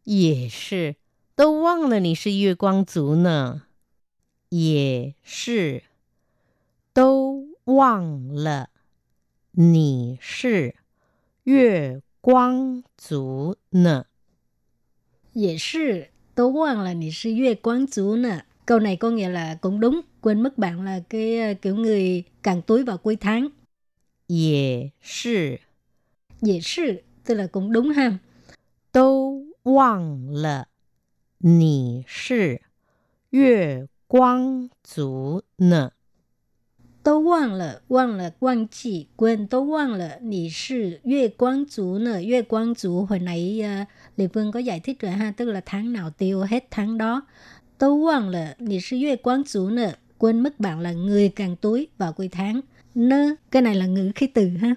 Speaker 6: 也是，都忘了你是月光族呢。也是，都忘了你是月光族呢。
Speaker 5: Dễ sư Tố quang là nị sư yue quán chú nè. Câu này có nghĩa là cũng đúng, quên mất bạn là cái ờ, kiểu người càng túi vào cuối tháng.
Speaker 6: Dễ sư.
Speaker 5: Dễ sư, tức là cũng đúng ha.
Speaker 6: Tố quang là nị sư yue quán chú nè.
Speaker 5: Tố quan là quan là quan chỉ quên tố quan là nị sư Yue quán chú nè Yue quán chú hồi nãy uh, Lê có giải thích rồi ha Tức là tháng nào tiêu hết tháng đó Tố quan là nị sư Yue quán chú nè Quên mất bạn là người càng túi vào cuối tháng Nơ Cái này là ngữ khí từ ha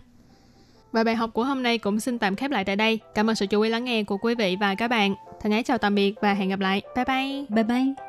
Speaker 4: Và bài học của hôm nay cũng xin tạm khép lại tại đây. Cảm ơn sự chú ý lắng nghe của quý vị và các bạn. Thân ái chào tạm biệt và hẹn gặp lại. Bye bye.
Speaker 5: Bye bye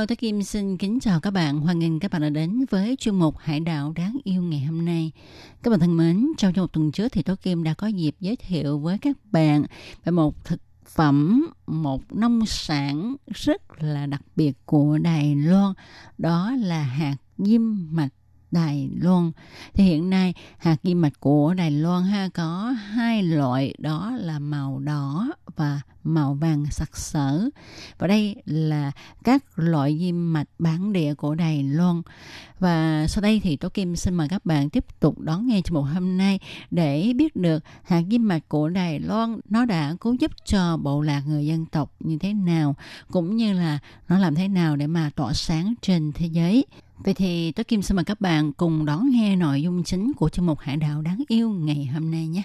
Speaker 7: Hello, Kim xin kính chào các bạn. Hoan nghênh các bạn đã đến với chuyên mục Hải đảo đáng yêu ngày hôm nay. Các bạn thân mến, trong một tuần trước thì tôi Kim đã có dịp giới thiệu với các bạn về một thực phẩm, một nông sản rất là đặc biệt của Đài Loan. Đó là hạt diêm mạch Đài Loan. Thì hiện nay, hạt kim mạch của Đài Loan ha, có hai loại, đó là màu đỏ và màu vàng sặc sỡ. Và đây là các loại diêm mạch bản địa của Đài Loan. Và sau đây thì Tố Kim xin mời các bạn tiếp tục đón nghe chương mục hôm nay để biết được hạt diêm mạch của Đài Loan nó đã cứu giúp cho bộ lạc người dân tộc như thế nào, cũng như là nó làm thế nào để mà tỏa sáng trên thế giới. Vậy thì Tố Kim xin mời các bạn cùng đón nghe nội dung chính của chương mục Hải đảo đáng yêu ngày hôm nay nhé.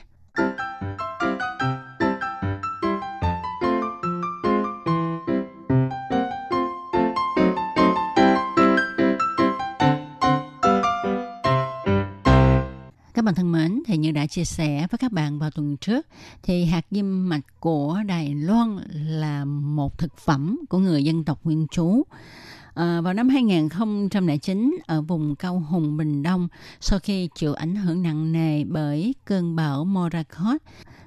Speaker 7: Các bạn thân mến, thì như đã chia sẻ với các bạn vào tuần trước, thì hạt diêm mạch của Đài Loan là một thực phẩm của người dân tộc nguyên trú. À, vào năm 2009 ở vùng Cao Hùng Bình Đông, sau khi chịu ảnh hưởng nặng nề bởi cơn bão Morakot,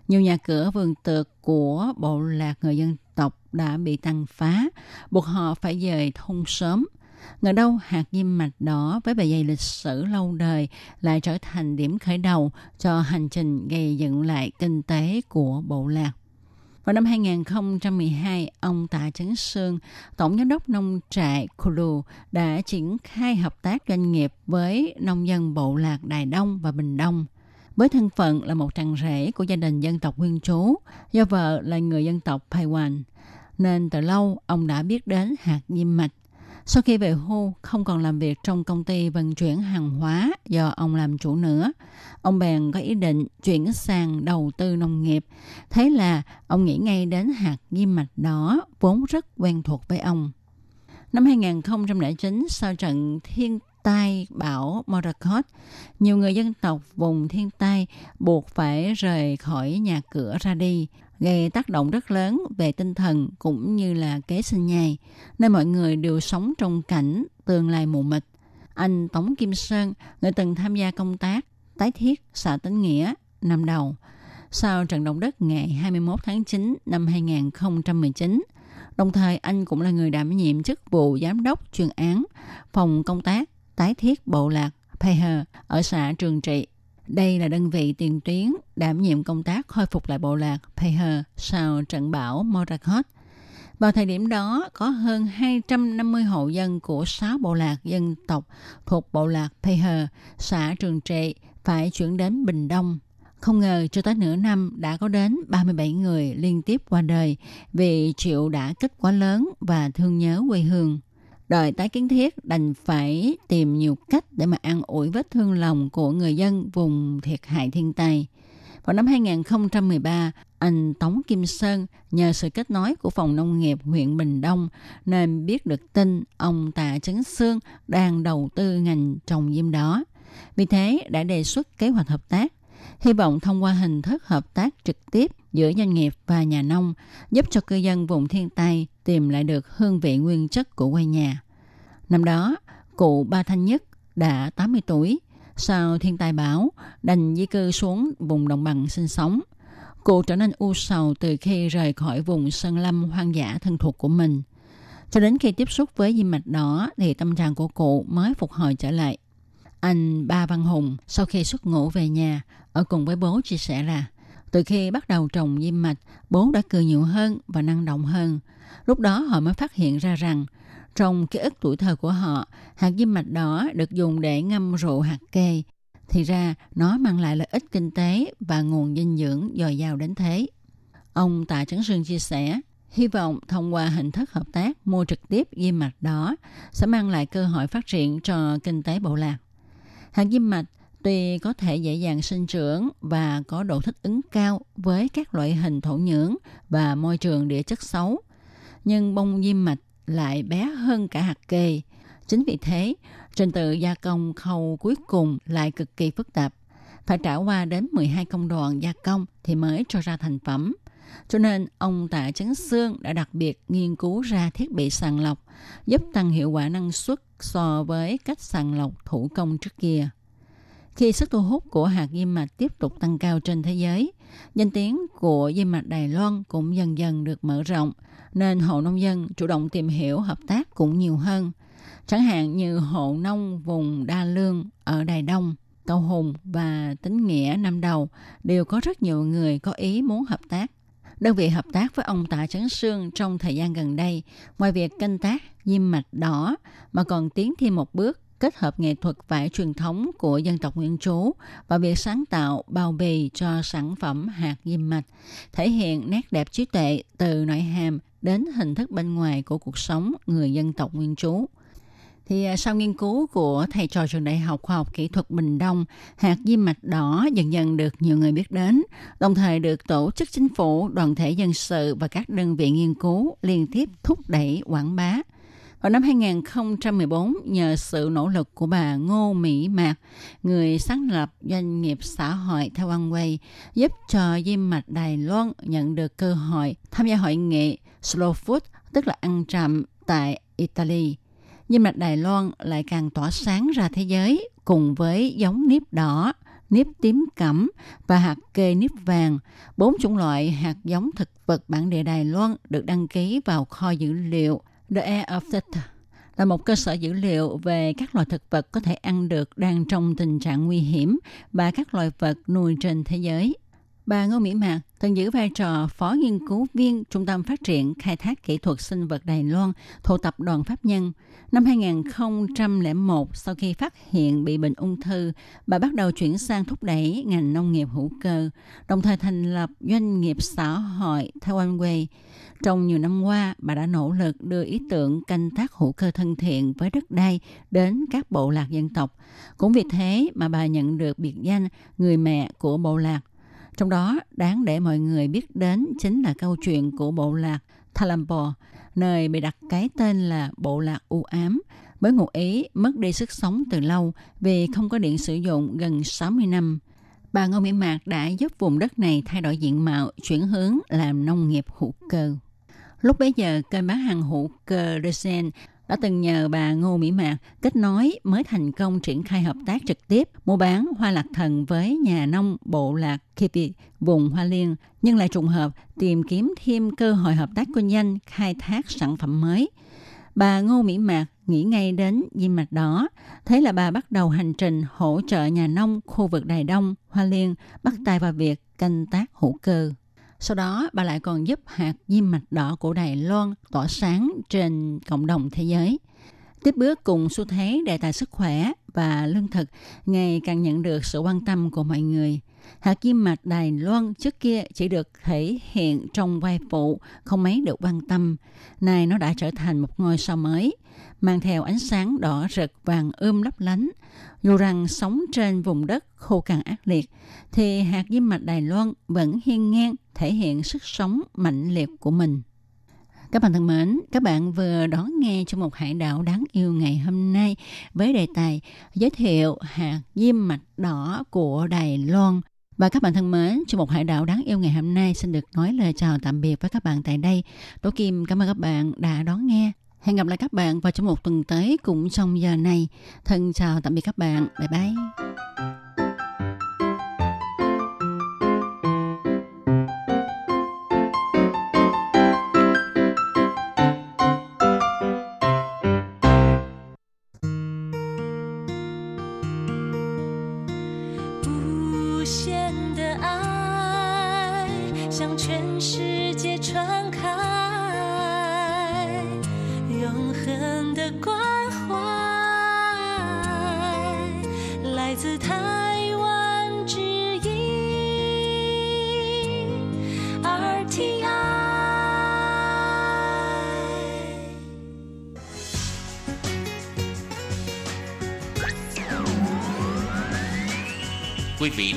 Speaker 7: nhiều nhà cửa vườn tược của bộ lạc người dân tộc đã bị tàn phá, buộc họ phải dời thôn sớm. Ngờ đâu hạt diêm mạch đỏ với bề dày lịch sử lâu đời lại trở thành điểm khởi đầu cho hành trình gây dựng lại kinh tế của bộ lạc. Vào năm 2012, ông Tạ Trấn Sương, Tổng Giám đốc Nông trại Kulu, đã triển khai hợp tác doanh nghiệp với nông dân bộ lạc Đài Đông và Bình Đông. Với thân phận là một tràng rể của gia đình dân tộc nguyên trú, do vợ là người dân tộc Paiwan, nên từ lâu ông đã biết đến hạt diêm mạch. Sau khi về hưu, không còn làm việc trong công ty vận chuyển hàng hóa do ông làm chủ nữa. Ông bèn có ý định chuyển sang đầu tư nông nghiệp. Thế là ông nghĩ ngay đến hạt diêm mạch đỏ vốn rất quen thuộc với ông. Năm 2009, sau trận thiên tai bão Morakot, nhiều người dân tộc vùng thiên tai buộc phải rời khỏi nhà cửa ra đi gây tác động rất lớn về tinh thần cũng như là kế sinh nhai, nên mọi người đều sống trong cảnh tương lai mù mịt. Anh Tống Kim Sơn, người từng tham gia công tác tái thiết xã Tấn Nghĩa năm đầu, sau trận động đất ngày 21 tháng 9 năm 2019. Đồng thời anh cũng là người đảm nhiệm chức vụ giám đốc chuyên án phòng công tác tái thiết bộ lạc Peher ở xã Trường Trị, đây là đơn vị tiền tuyến đảm nhiệm công tác khôi phục lại bộ lạc Peher sau trận bão Morakot. Vào thời điểm đó, có hơn 250 hộ dân của 6 bộ lạc dân tộc thuộc bộ lạc Peher, xã Trường Trệ phải chuyển đến Bình Đông. Không ngờ cho tới nửa năm đã có đến 37 người liên tiếp qua đời vì chịu đã kết quá lớn và thương nhớ quê hương đời tái kiến thiết đành phải tìm nhiều cách để mà an ủi vết thương lòng của người dân vùng thiệt hại thiên tai. Vào năm 2013, anh Tống Kim Sơn nhờ sự kết nối của phòng nông nghiệp huyện Bình Đông nên biết được tin ông Tạ Trấn Sương đang đầu tư ngành trồng diêm đó. Vì thế đã đề xuất kế hoạch hợp tác, hy vọng thông qua hình thức hợp tác trực tiếp giữa doanh nghiệp và nhà nông giúp cho cư dân vùng thiên tai tìm lại được hương vị nguyên chất của quê nhà. Năm đó, cụ Ba Thanh Nhất đã 80 tuổi, sau thiên tai bão, đành di cư xuống vùng đồng bằng sinh sống. Cụ trở nên u sầu từ khi rời khỏi vùng sơn lâm hoang dã thân thuộc của mình. Cho đến khi tiếp xúc với diêm mạch đỏ thì tâm trạng của cụ mới phục hồi trở lại. Anh Ba Văn Hùng sau khi xuất ngũ về nhà ở cùng với bố chia sẻ là từ khi bắt đầu trồng diêm mạch, bố đã cười nhiều hơn và năng động hơn. Lúc đó họ mới phát hiện ra rằng trong ký ức tuổi thơ của họ, hạt diêm mạch đỏ được dùng để ngâm rượu hạt kê. Thì ra nó mang lại lợi ích kinh tế và nguồn dinh dưỡng dồi dào đến thế. Ông Tạ Trấn Sương chia sẻ, hy vọng thông qua hình thức hợp tác mua trực tiếp diêm mạch đỏ sẽ mang lại cơ hội phát triển cho kinh tế bộ lạc. Hạt diêm mạch tuy có thể dễ dàng sinh trưởng và có độ thích ứng cao với các loại hình thổ nhưỡng và môi trường địa chất xấu, nhưng bông diêm mạch lại bé hơn cả hạt kê. Chính vì thế, trình tự gia công khâu cuối cùng lại cực kỳ phức tạp. Phải trải qua đến 12 công đoạn gia công thì mới cho ra thành phẩm. Cho nên, ông Tạ Chấn Sương đã đặc biệt nghiên cứu ra thiết bị sàng lọc, giúp tăng hiệu quả năng suất so với cách sàng lọc thủ công trước kia. Khi sức thu hút của hạt diêm mạch tiếp tục tăng cao trên thế giới, danh tiếng của diêm mạch Đài Loan cũng dần dần được mở rộng, nên hộ nông dân chủ động tìm hiểu hợp tác cũng nhiều hơn. Chẳng hạn như hộ nông vùng Đa Lương ở Đài Đông, Cầu Hùng và Tính Nghĩa năm đầu đều có rất nhiều người có ý muốn hợp tác. Đơn vị hợp tác với ông Tạ Trấn Sương trong thời gian gần đây, ngoài việc canh tác diêm mạch đỏ mà còn tiến thêm một bước kết hợp nghệ thuật vải truyền thống của dân tộc nguyên trú và việc sáng tạo bao bì cho sản phẩm hạt diêm mạch, thể hiện nét đẹp trí tuệ từ nội hàm đến hình thức bên ngoài của cuộc sống người dân tộc nguyên trú. Thì à, sau nghiên cứu của thầy trò trường Đại học Khoa học Kỹ thuật Bình Đông, hạt diêm mạch đỏ dần dần được nhiều người biết đến, đồng thời được tổ chức chính phủ, đoàn thể dân sự và các đơn vị nghiên cứu liên tiếp thúc đẩy quảng bá. Vào năm 2014, nhờ sự nỗ lực của bà Ngô Mỹ Mạc, người sáng lập doanh nghiệp xã hội theo Quay, giúp cho Diêm Mạch Đài Loan nhận được cơ hội tham gia hội nghị Slow Food, tức là ăn chậm tại Italy. Diêm Mạch Đài Loan lại càng tỏa sáng ra thế giới cùng với giống nếp đỏ, nếp tím cẩm và hạt kê nếp vàng, bốn chủng loại hạt giống thực vật bản địa Đài Loan được đăng ký vào kho dữ liệu The Air of Theta là một cơ sở dữ liệu về các loài thực vật có thể ăn được đang trong tình trạng nguy hiểm và các loài vật nuôi trên thế giới. Bà Ngô Mỹ Mạc từng giữ vai trò phó nghiên cứu viên Trung tâm Phát triển Khai thác Kỹ thuật Sinh vật Đài Loan thuộc tập đoàn Pháp nhân. Năm 2001, sau khi phát hiện bị bệnh ung thư, bà bắt đầu chuyển sang thúc đẩy ngành nông nghiệp hữu cơ, đồng thời thành lập doanh nghiệp xã hội Taiwan Way. Trong nhiều năm qua, bà đã nỗ lực đưa ý tưởng canh tác hữu cơ thân thiện với đất đai đến các bộ lạc dân tộc. Cũng vì thế mà bà nhận được biệt danh người mẹ của bộ lạc. Trong đó, đáng để mọi người biết đến chính là câu chuyện của bộ lạc Thalampo, nơi bị đặt cái tên là bộ lạc u ám, bởi ngụ ý mất đi sức sống từ lâu vì không có điện sử dụng gần 60 năm. Bà Ngô Mỹ Mạc đã giúp vùng đất này thay đổi diện mạo, chuyển hướng làm nông nghiệp hữu cơ. Lúc bấy giờ, kênh bán hàng hữu cơ Resen đã từng nhờ bà Ngô Mỹ Mạc kết nối mới thành công triển khai hợp tác trực tiếp mua bán hoa lạc thần với nhà nông bộ lạc Kipi, vùng Hoa Liên, nhưng lại trùng hợp tìm kiếm thêm cơ hội hợp tác kinh doanh khai thác sản phẩm mới. Bà Ngô Mỹ Mạc nghĩ ngay đến di mạch đỏ, thế là bà bắt đầu hành trình hỗ trợ nhà nông khu vực Đài Đông, Hoa Liên bắt tay vào việc canh tác hữu cơ. Sau đó, bà lại còn giúp hạt diêm mạch đỏ của Đài Loan tỏa sáng trên cộng đồng thế giới. Tiếp bước cùng xu thế đề tài sức khỏe và lương thực ngày càng nhận được sự quan tâm của mọi người. Hạt diêm mạch Đài Loan trước kia chỉ được thể hiện trong vai phụ, không mấy được quan tâm. Nay nó đã trở thành một ngôi sao mới, mang theo ánh sáng đỏ rực vàng ươm lấp lánh. Dù rằng sống trên vùng đất khô cằn ác liệt, thì hạt diêm mạch Đài Loan vẫn hiên ngang thể hiện sức sống mạnh liệt của mình. Các bạn thân mến, các bạn vừa đón nghe trong một hải đảo đáng yêu ngày hôm nay với đề tài giới thiệu hạt diêm mạch đỏ của Đài Loan. Và các bạn thân mến, chương một hải đảo đáng yêu ngày hôm nay xin được nói lời chào tạm biệt với các bạn tại đây. Tố Kim cảm ơn các bạn đã đón nghe. Hẹn gặp lại các bạn vào trong một tuần tới cũng trong giờ này. Thân chào tạm biệt các bạn. Bye bye.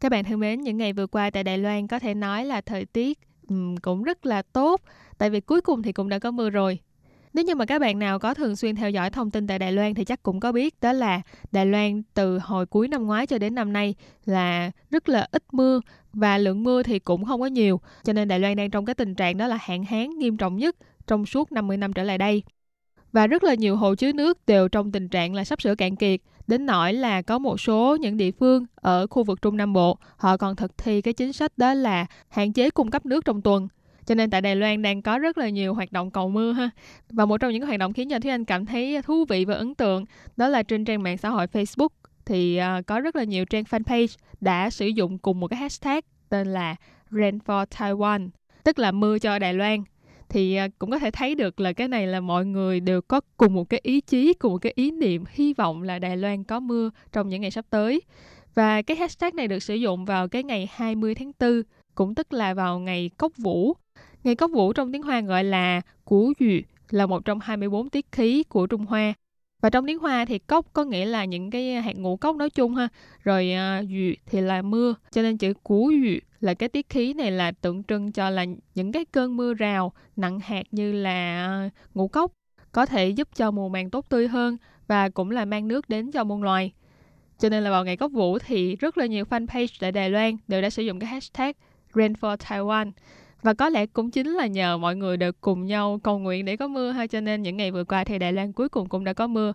Speaker 4: Các bạn thân mến, những ngày vừa qua tại Đài Loan có thể nói là thời tiết um, cũng rất là tốt, tại vì cuối cùng thì cũng đã có mưa rồi. Nếu như mà các bạn nào có thường xuyên theo dõi thông tin tại Đài Loan thì chắc cũng có biết đó là Đài Loan từ hồi cuối năm ngoái cho đến năm nay là rất là ít mưa và lượng mưa thì cũng không có nhiều. Cho nên Đài Loan đang trong cái tình trạng đó là hạn hán nghiêm trọng nhất trong suốt 50 năm trở lại đây. Và rất là nhiều hồ chứa nước đều trong tình trạng là sắp sửa cạn kiệt, đến nỗi là có một số những địa phương ở khu vực Trung Nam Bộ họ còn thực thi cái chính sách đó là hạn chế cung cấp nước trong tuần cho nên tại Đài Loan đang có rất là nhiều hoạt động cầu mưa ha. Và một trong những hoạt động khiến cho Thúy Anh cảm thấy thú vị và ấn tượng đó là trên trang mạng xã hội Facebook thì à, có rất là nhiều trang fanpage đã sử dụng cùng một cái hashtag tên là Rain for Taiwan, tức là mưa cho Đài Loan thì à, cũng có thể thấy được là cái này là mọi người đều có cùng một cái ý chí, cùng một cái ý niệm hy vọng là Đài Loan có mưa trong những ngày sắp tới. Và cái hashtag này được sử dụng vào cái ngày 20 tháng 4, cũng tức là vào ngày Cốc Vũ. Ngày Cốc Vũ trong tiếng Hoa gọi là Cú Dụ, là một trong 24 tiết khí của Trung Hoa. Và trong tiếng Hoa thì cốc có nghĩa là những cái hạt ngũ cốc nói chung ha. Rồi uh, thì là mưa. Cho nên chữ cú dụ là cái tiết khí này là tượng trưng cho là những cái cơn mưa rào nặng hạt như là uh, ngũ cốc có thể giúp cho mùa màng tốt tươi hơn và cũng là mang nước đến cho muôn loài. Cho nên là vào ngày cốc vũ thì rất là nhiều fanpage tại Đài Loan đều đã sử dụng cái hashtag Rain for Taiwan. Và có lẽ cũng chính là nhờ mọi người được cùng nhau cầu nguyện để có mưa ha cho nên những ngày vừa qua thì Đài Loan cuối cùng cũng đã có mưa.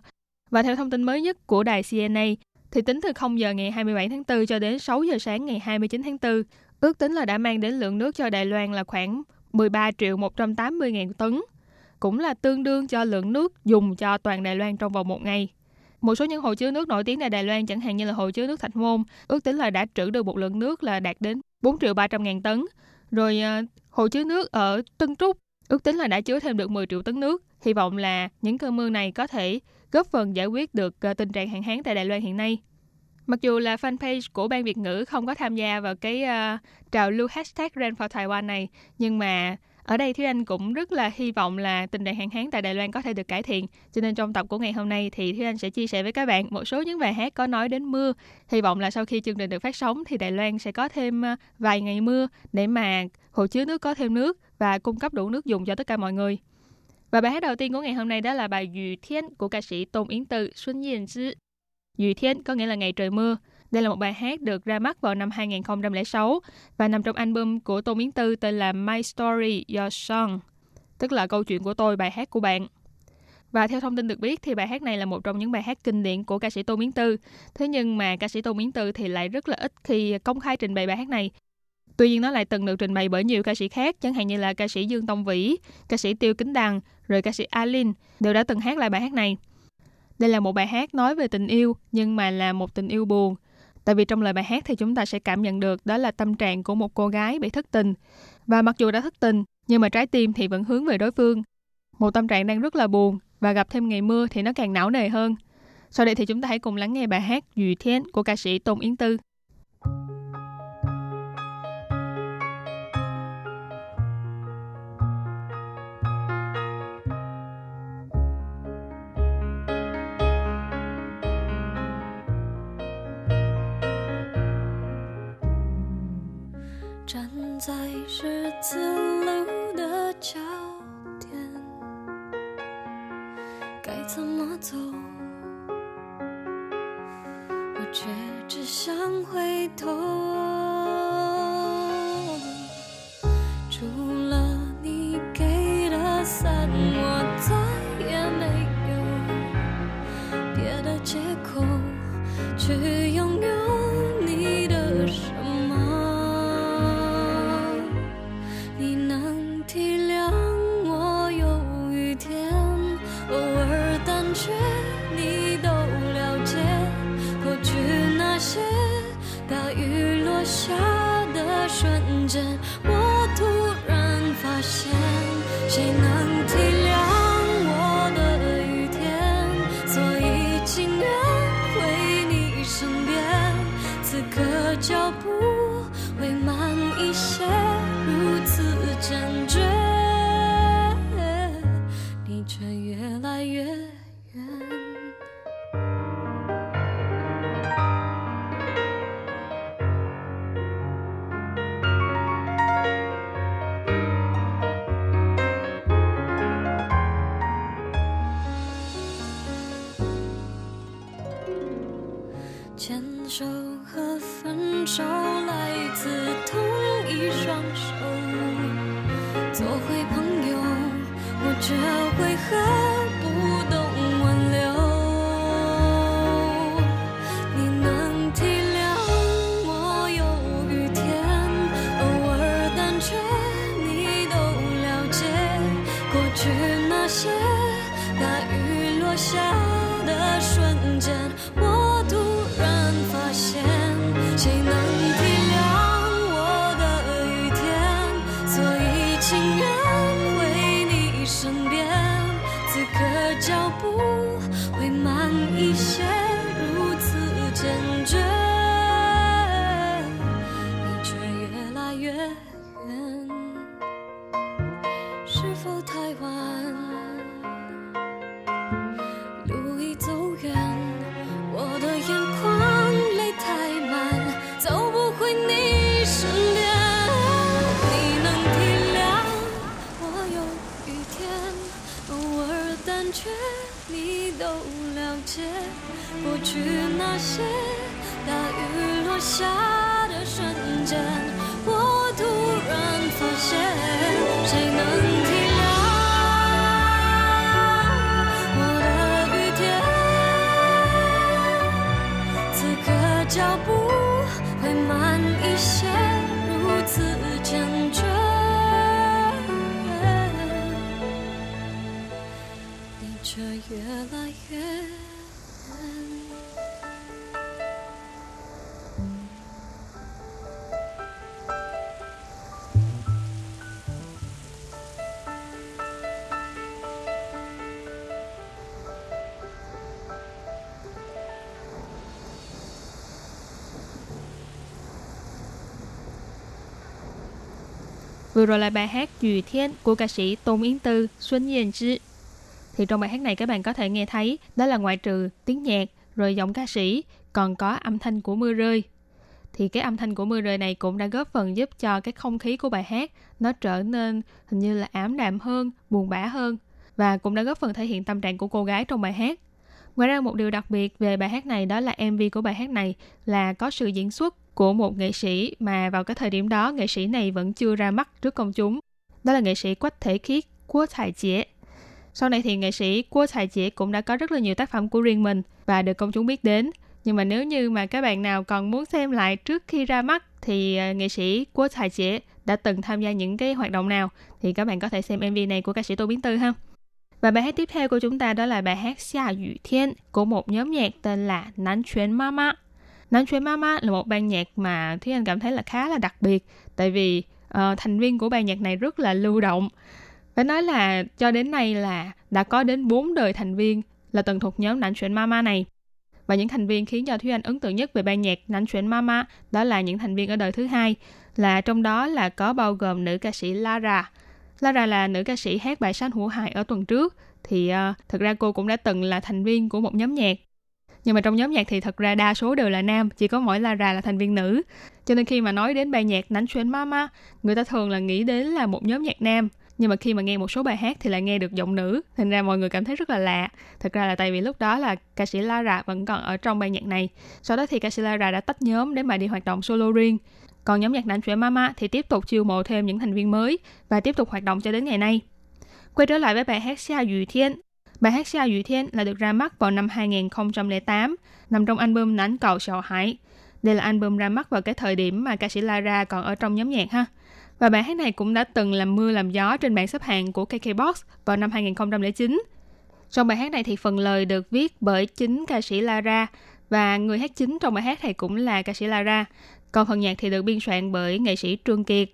Speaker 4: Và theo thông tin mới nhất của đài CNA thì tính từ 0 giờ ngày 27 tháng 4 cho đến 6 giờ sáng ngày 29 tháng 4, ước tính là đã mang đến lượng nước cho Đài Loan là khoảng 13 triệu 180 ngàn tấn, cũng là tương đương cho lượng nước dùng cho toàn Đài Loan trong vòng một ngày. Một số những hồ chứa nước nổi tiếng tại Đài Loan chẳng hạn như là hồ chứa nước Thạch Môn, ước tính là đã trữ được một lượng nước là đạt đến 4 triệu 300 ngàn tấn. Rồi à, hồ chứa nước ở Tân Trúc ước tính là đã chứa thêm được 10 triệu tấn nước. Hy vọng là những cơn mưa này có thể góp phần giải quyết được à, tình trạng hạn hán tại Đài Loan hiện nay. Mặc dù là fanpage của Ban Việt ngữ không có tham gia vào cái uh, trào lưu hashtag Rain for Taiwan này, nhưng mà ở đây Thúy Anh cũng rất là hy vọng là tình trạng hạn hán tại Đài Loan có thể được cải thiện. Cho nên trong tập của ngày hôm nay thì Thúy Anh sẽ chia sẻ với các bạn một số những bài hát có nói đến mưa. Hy vọng là sau khi chương trình được phát sóng thì Đài Loan sẽ có thêm ờ, vài ngày mưa để mà hồ chứa nước có thêm nước và cung cấp đủ nước dùng cho tất cả mọi người. Và bài hát đầu tiên của ngày hôm nay đó là bài Dù Thiên của ca sĩ Tôn Yến Từ, Xuân Yên Zhi. Dù Thiên có nghĩa là ngày trời mưa. Đây là một bài hát được ra mắt vào năm 2006 và nằm trong album của Tô Miến Tư tên là My Story, Your Song, tức là câu chuyện của tôi, bài hát của bạn. Và theo thông tin được biết thì bài hát này là một trong những bài hát kinh điển của ca sĩ Tô Miến Tư. Thế nhưng mà ca sĩ Tô Miến Tư thì lại rất là ít khi công khai trình bày bài hát này. Tuy nhiên nó lại từng được trình bày bởi nhiều ca sĩ khác, chẳng hạn như là ca sĩ Dương Tông Vĩ, ca sĩ Tiêu Kính Đằng, rồi ca sĩ Alin đều đã từng hát lại bài hát này. Đây là một bài hát nói về tình yêu, nhưng mà là một tình yêu buồn, Tại vì trong lời bài hát thì chúng ta sẽ cảm nhận được đó là tâm trạng của một cô gái bị thất tình. Và mặc dù đã thất tình, nhưng mà trái tim thì vẫn hướng về đối phương. Một tâm trạng đang rất là buồn và gặp thêm ngày mưa thì nó càng não nề hơn. Sau đây thì chúng ta hãy cùng lắng nghe bài hát Dụ Thiên của ca sĩ Tôn Yến Tư.
Speaker 8: 在十字路的交点，该怎么走？我却只想回头。
Speaker 4: Vừa rồi là bài hát Dùy Thiên của ca sĩ Tôn Yến Tư, Xuân Yên Chứ. Thì trong bài hát này các bạn có thể nghe thấy đó là ngoại trừ tiếng nhạc rồi giọng ca sĩ còn có âm thanh của mưa rơi. Thì cái âm thanh của mưa rơi này cũng đã góp phần giúp cho cái không khí của bài hát nó trở nên hình như là ảm đạm hơn, buồn bã hơn và cũng đã góp phần thể hiện tâm trạng của cô gái trong bài hát. Ngoài ra một điều đặc biệt về bài hát này đó là MV của bài hát này là có sự diễn xuất của một nghệ sĩ mà vào cái thời điểm đó nghệ sĩ này vẫn chưa ra mắt trước công chúng. Đó là nghệ sĩ Quách Thể Khiết, Quốc Thải Chế. Sau này thì nghệ sĩ Quốc Thải Chế cũng đã có rất là nhiều tác phẩm của riêng mình và được công chúng biết đến. Nhưng mà nếu như mà các bạn nào còn muốn xem lại trước khi ra mắt thì ờ, nghệ sĩ Quốc Thải Chế đã từng tham gia những cái hoạt động nào thì các bạn có thể xem MV này của ca sĩ Tô Biến Tư ha. Và bài hát tiếp theo của chúng ta đó là bài hát Xia Yu Thiên của một nhóm nhạc tên là Nán Chuyến Mama. Nán Chuyến Mama là một ban nhạc mà Thúy Anh cảm thấy là khá là đặc biệt tại vì uh, thành viên của ban nhạc này rất là lưu động. Phải nói là cho đến nay là đã có đến 4 đời thành viên là từng thuộc nhóm Nán Chuyến Mama này. Và những thành viên khiến cho Thúy Anh ấn tượng nhất về ban nhạc Nán Chuyến Mama đó là những thành viên ở đời thứ hai là trong đó là có bao gồm nữ ca sĩ Lara, Lara là nữ ca sĩ hát bài Sáng Hữu Hài ở tuần trước thì ờ, uh, thực ra cô cũng đã từng là thành viên của một nhóm nhạc nhưng mà trong nhóm nhạc thì thật ra đa số đều là nam, chỉ có mỗi Lara là thành viên nữ. Cho nên khi mà nói đến bài nhạc Nánh Xuyên Mama người ta thường là nghĩ đến là một nhóm nhạc nam. Nhưng mà khi mà nghe một số bài hát thì lại nghe được giọng nữ. Thành ra mọi người cảm thấy rất là lạ. Thật ra là tại vì lúc đó là ca sĩ Lara vẫn còn ở trong ban nhạc này. Sau đó thì ca sĩ Lara đã tách nhóm để mà đi hoạt động solo riêng. Còn nhóm nhạc nảnh trẻ Mama thì tiếp tục chiêu mộ thêm những thành viên mới và tiếp tục hoạt động cho đến ngày nay. Quay trở lại với bài hát Xia Yu Thiên. Bài hát Xia Yu Thiên là được ra mắt vào năm 2008, nằm trong album Nán Cầu Sầu Hải. Đây là album ra mắt vào cái thời điểm mà ca sĩ Lara còn ở trong nhóm nhạc ha. Và bài hát này cũng đã từng làm mưa làm gió trên bảng xếp hạng của KKBox vào năm 2009. Trong bài hát này thì phần lời được viết bởi chính ca sĩ Lara và người hát chính trong bài hát này cũng là ca sĩ Lara. Còn phần nhạc thì được biên soạn bởi nghệ sĩ Trương Kiệt.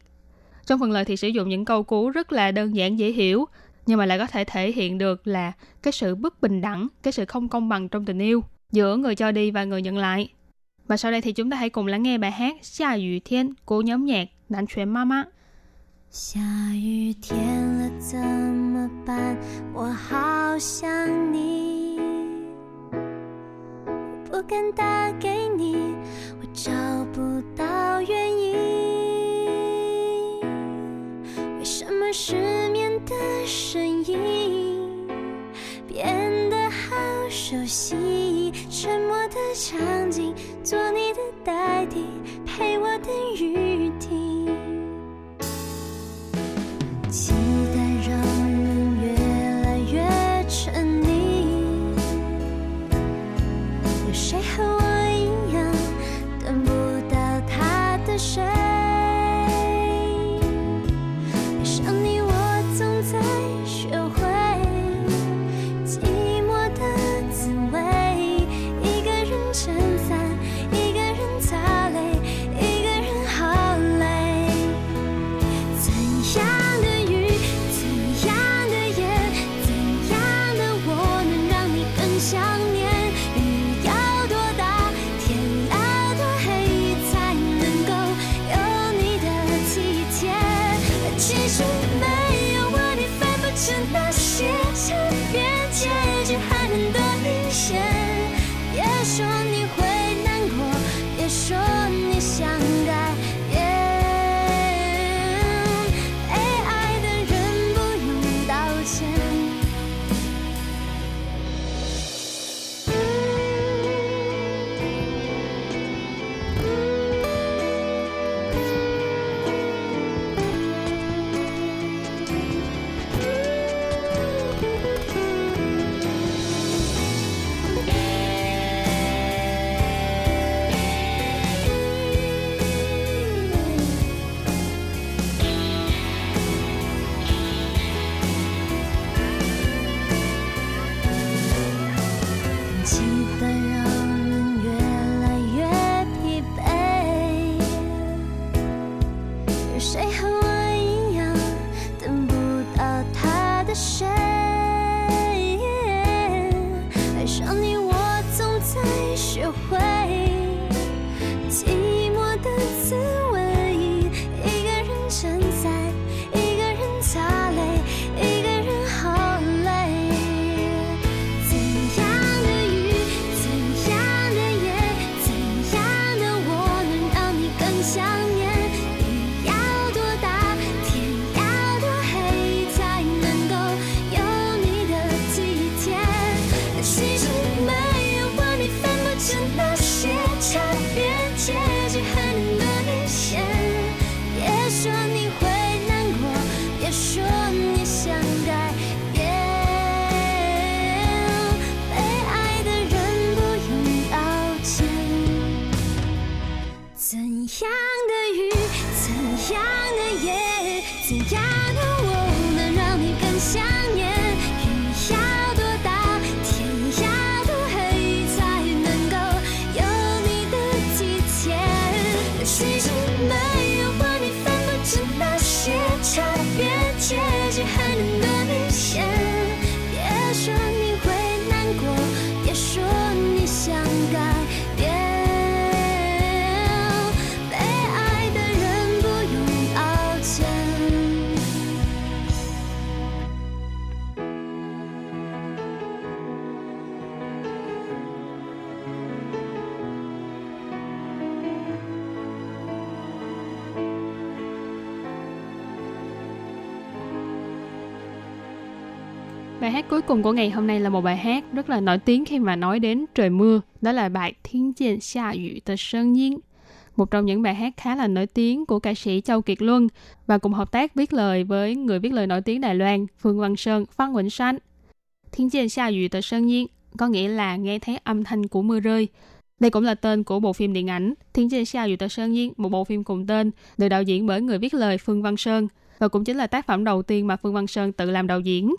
Speaker 4: Trong phần lời thì sử dụng những câu cú rất là đơn giản dễ hiểu, nhưng mà lại có thể thể hiện được là cái sự bất bình đẳng, cái sự không công bằng trong tình yêu giữa người cho đi và người nhận lại. Và sau đây thì chúng ta hãy cùng lắng nghe bài hát Xia Yu Thiên của nhóm nhạc Đàn Truyền Mama.
Speaker 8: 下雨天了怎么办？我好想你，我不敢打给你，我找不到原因。为什么失眠 的声音变得好熟悉？沉默的场景，做你的代替，陪我等雨停。期待
Speaker 4: cuối cùng của ngày hôm nay là một bài hát rất là nổi tiếng khi mà nói đến trời mưa. Đó là bài Thiên Diện Xa Yu Tờ Sơn Nhiên. Một trong những bài hát khá là nổi tiếng của ca sĩ Châu Kiệt Luân và cùng hợp tác viết lời với người viết lời nổi tiếng Đài Loan Phương Văn Sơn, Phan Quỳnh sanh Thiên Diện Xa Yu Tờ Sơn Nhiên có nghĩa là nghe thấy âm thanh của mưa rơi. Đây cũng là tên của bộ phim điện ảnh Thiên Trên Xa Yu Tờ Sơn Nhiên, một bộ phim cùng tên được đạo diễn bởi người viết lời Phương Văn Sơn và cũng chính là tác phẩm đầu tiên mà Phương Văn Sơn tự làm đạo diễn.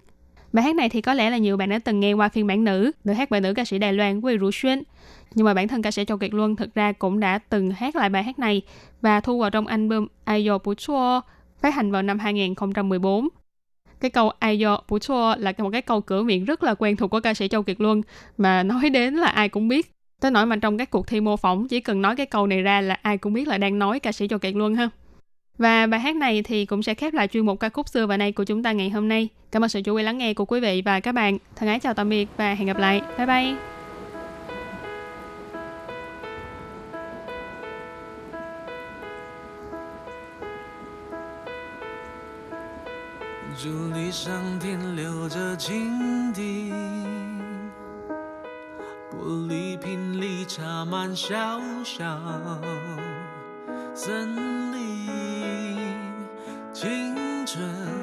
Speaker 4: Bài hát này thì có lẽ là nhiều bạn đã từng nghe qua phiên bản nữ, được hát bởi nữ ca sĩ Đài Loan Quỳ Rú Xuyên. Nhưng mà bản thân ca sĩ Châu Kiệt Luân thực ra cũng đã từng hát lại bài hát này và thu vào trong album Ayo Bú phát hành vào năm 2014. Cái câu Ayo Bú là một cái câu cửa miệng rất là quen thuộc của ca sĩ Châu Kiệt Luân mà nói đến là ai cũng biết. Tới nỗi mà trong các cuộc thi mô phỏng chỉ cần nói cái câu này ra là ai cũng biết là đang nói ca sĩ Châu Kiệt Luân ha. Và bài hát này thì cũng sẽ khép lại chuyên mục ca khúc xưa và nay của chúng ta ngày hôm nay. Cảm ơn sự chú ý lắng nghe của quý vị và các bạn. Thân ái chào tạm biệt và hẹn gặp lại. Bye bye.
Speaker 9: 竹篱上停留着蜻蜓，玻璃瓶里插满小小森林， 青春。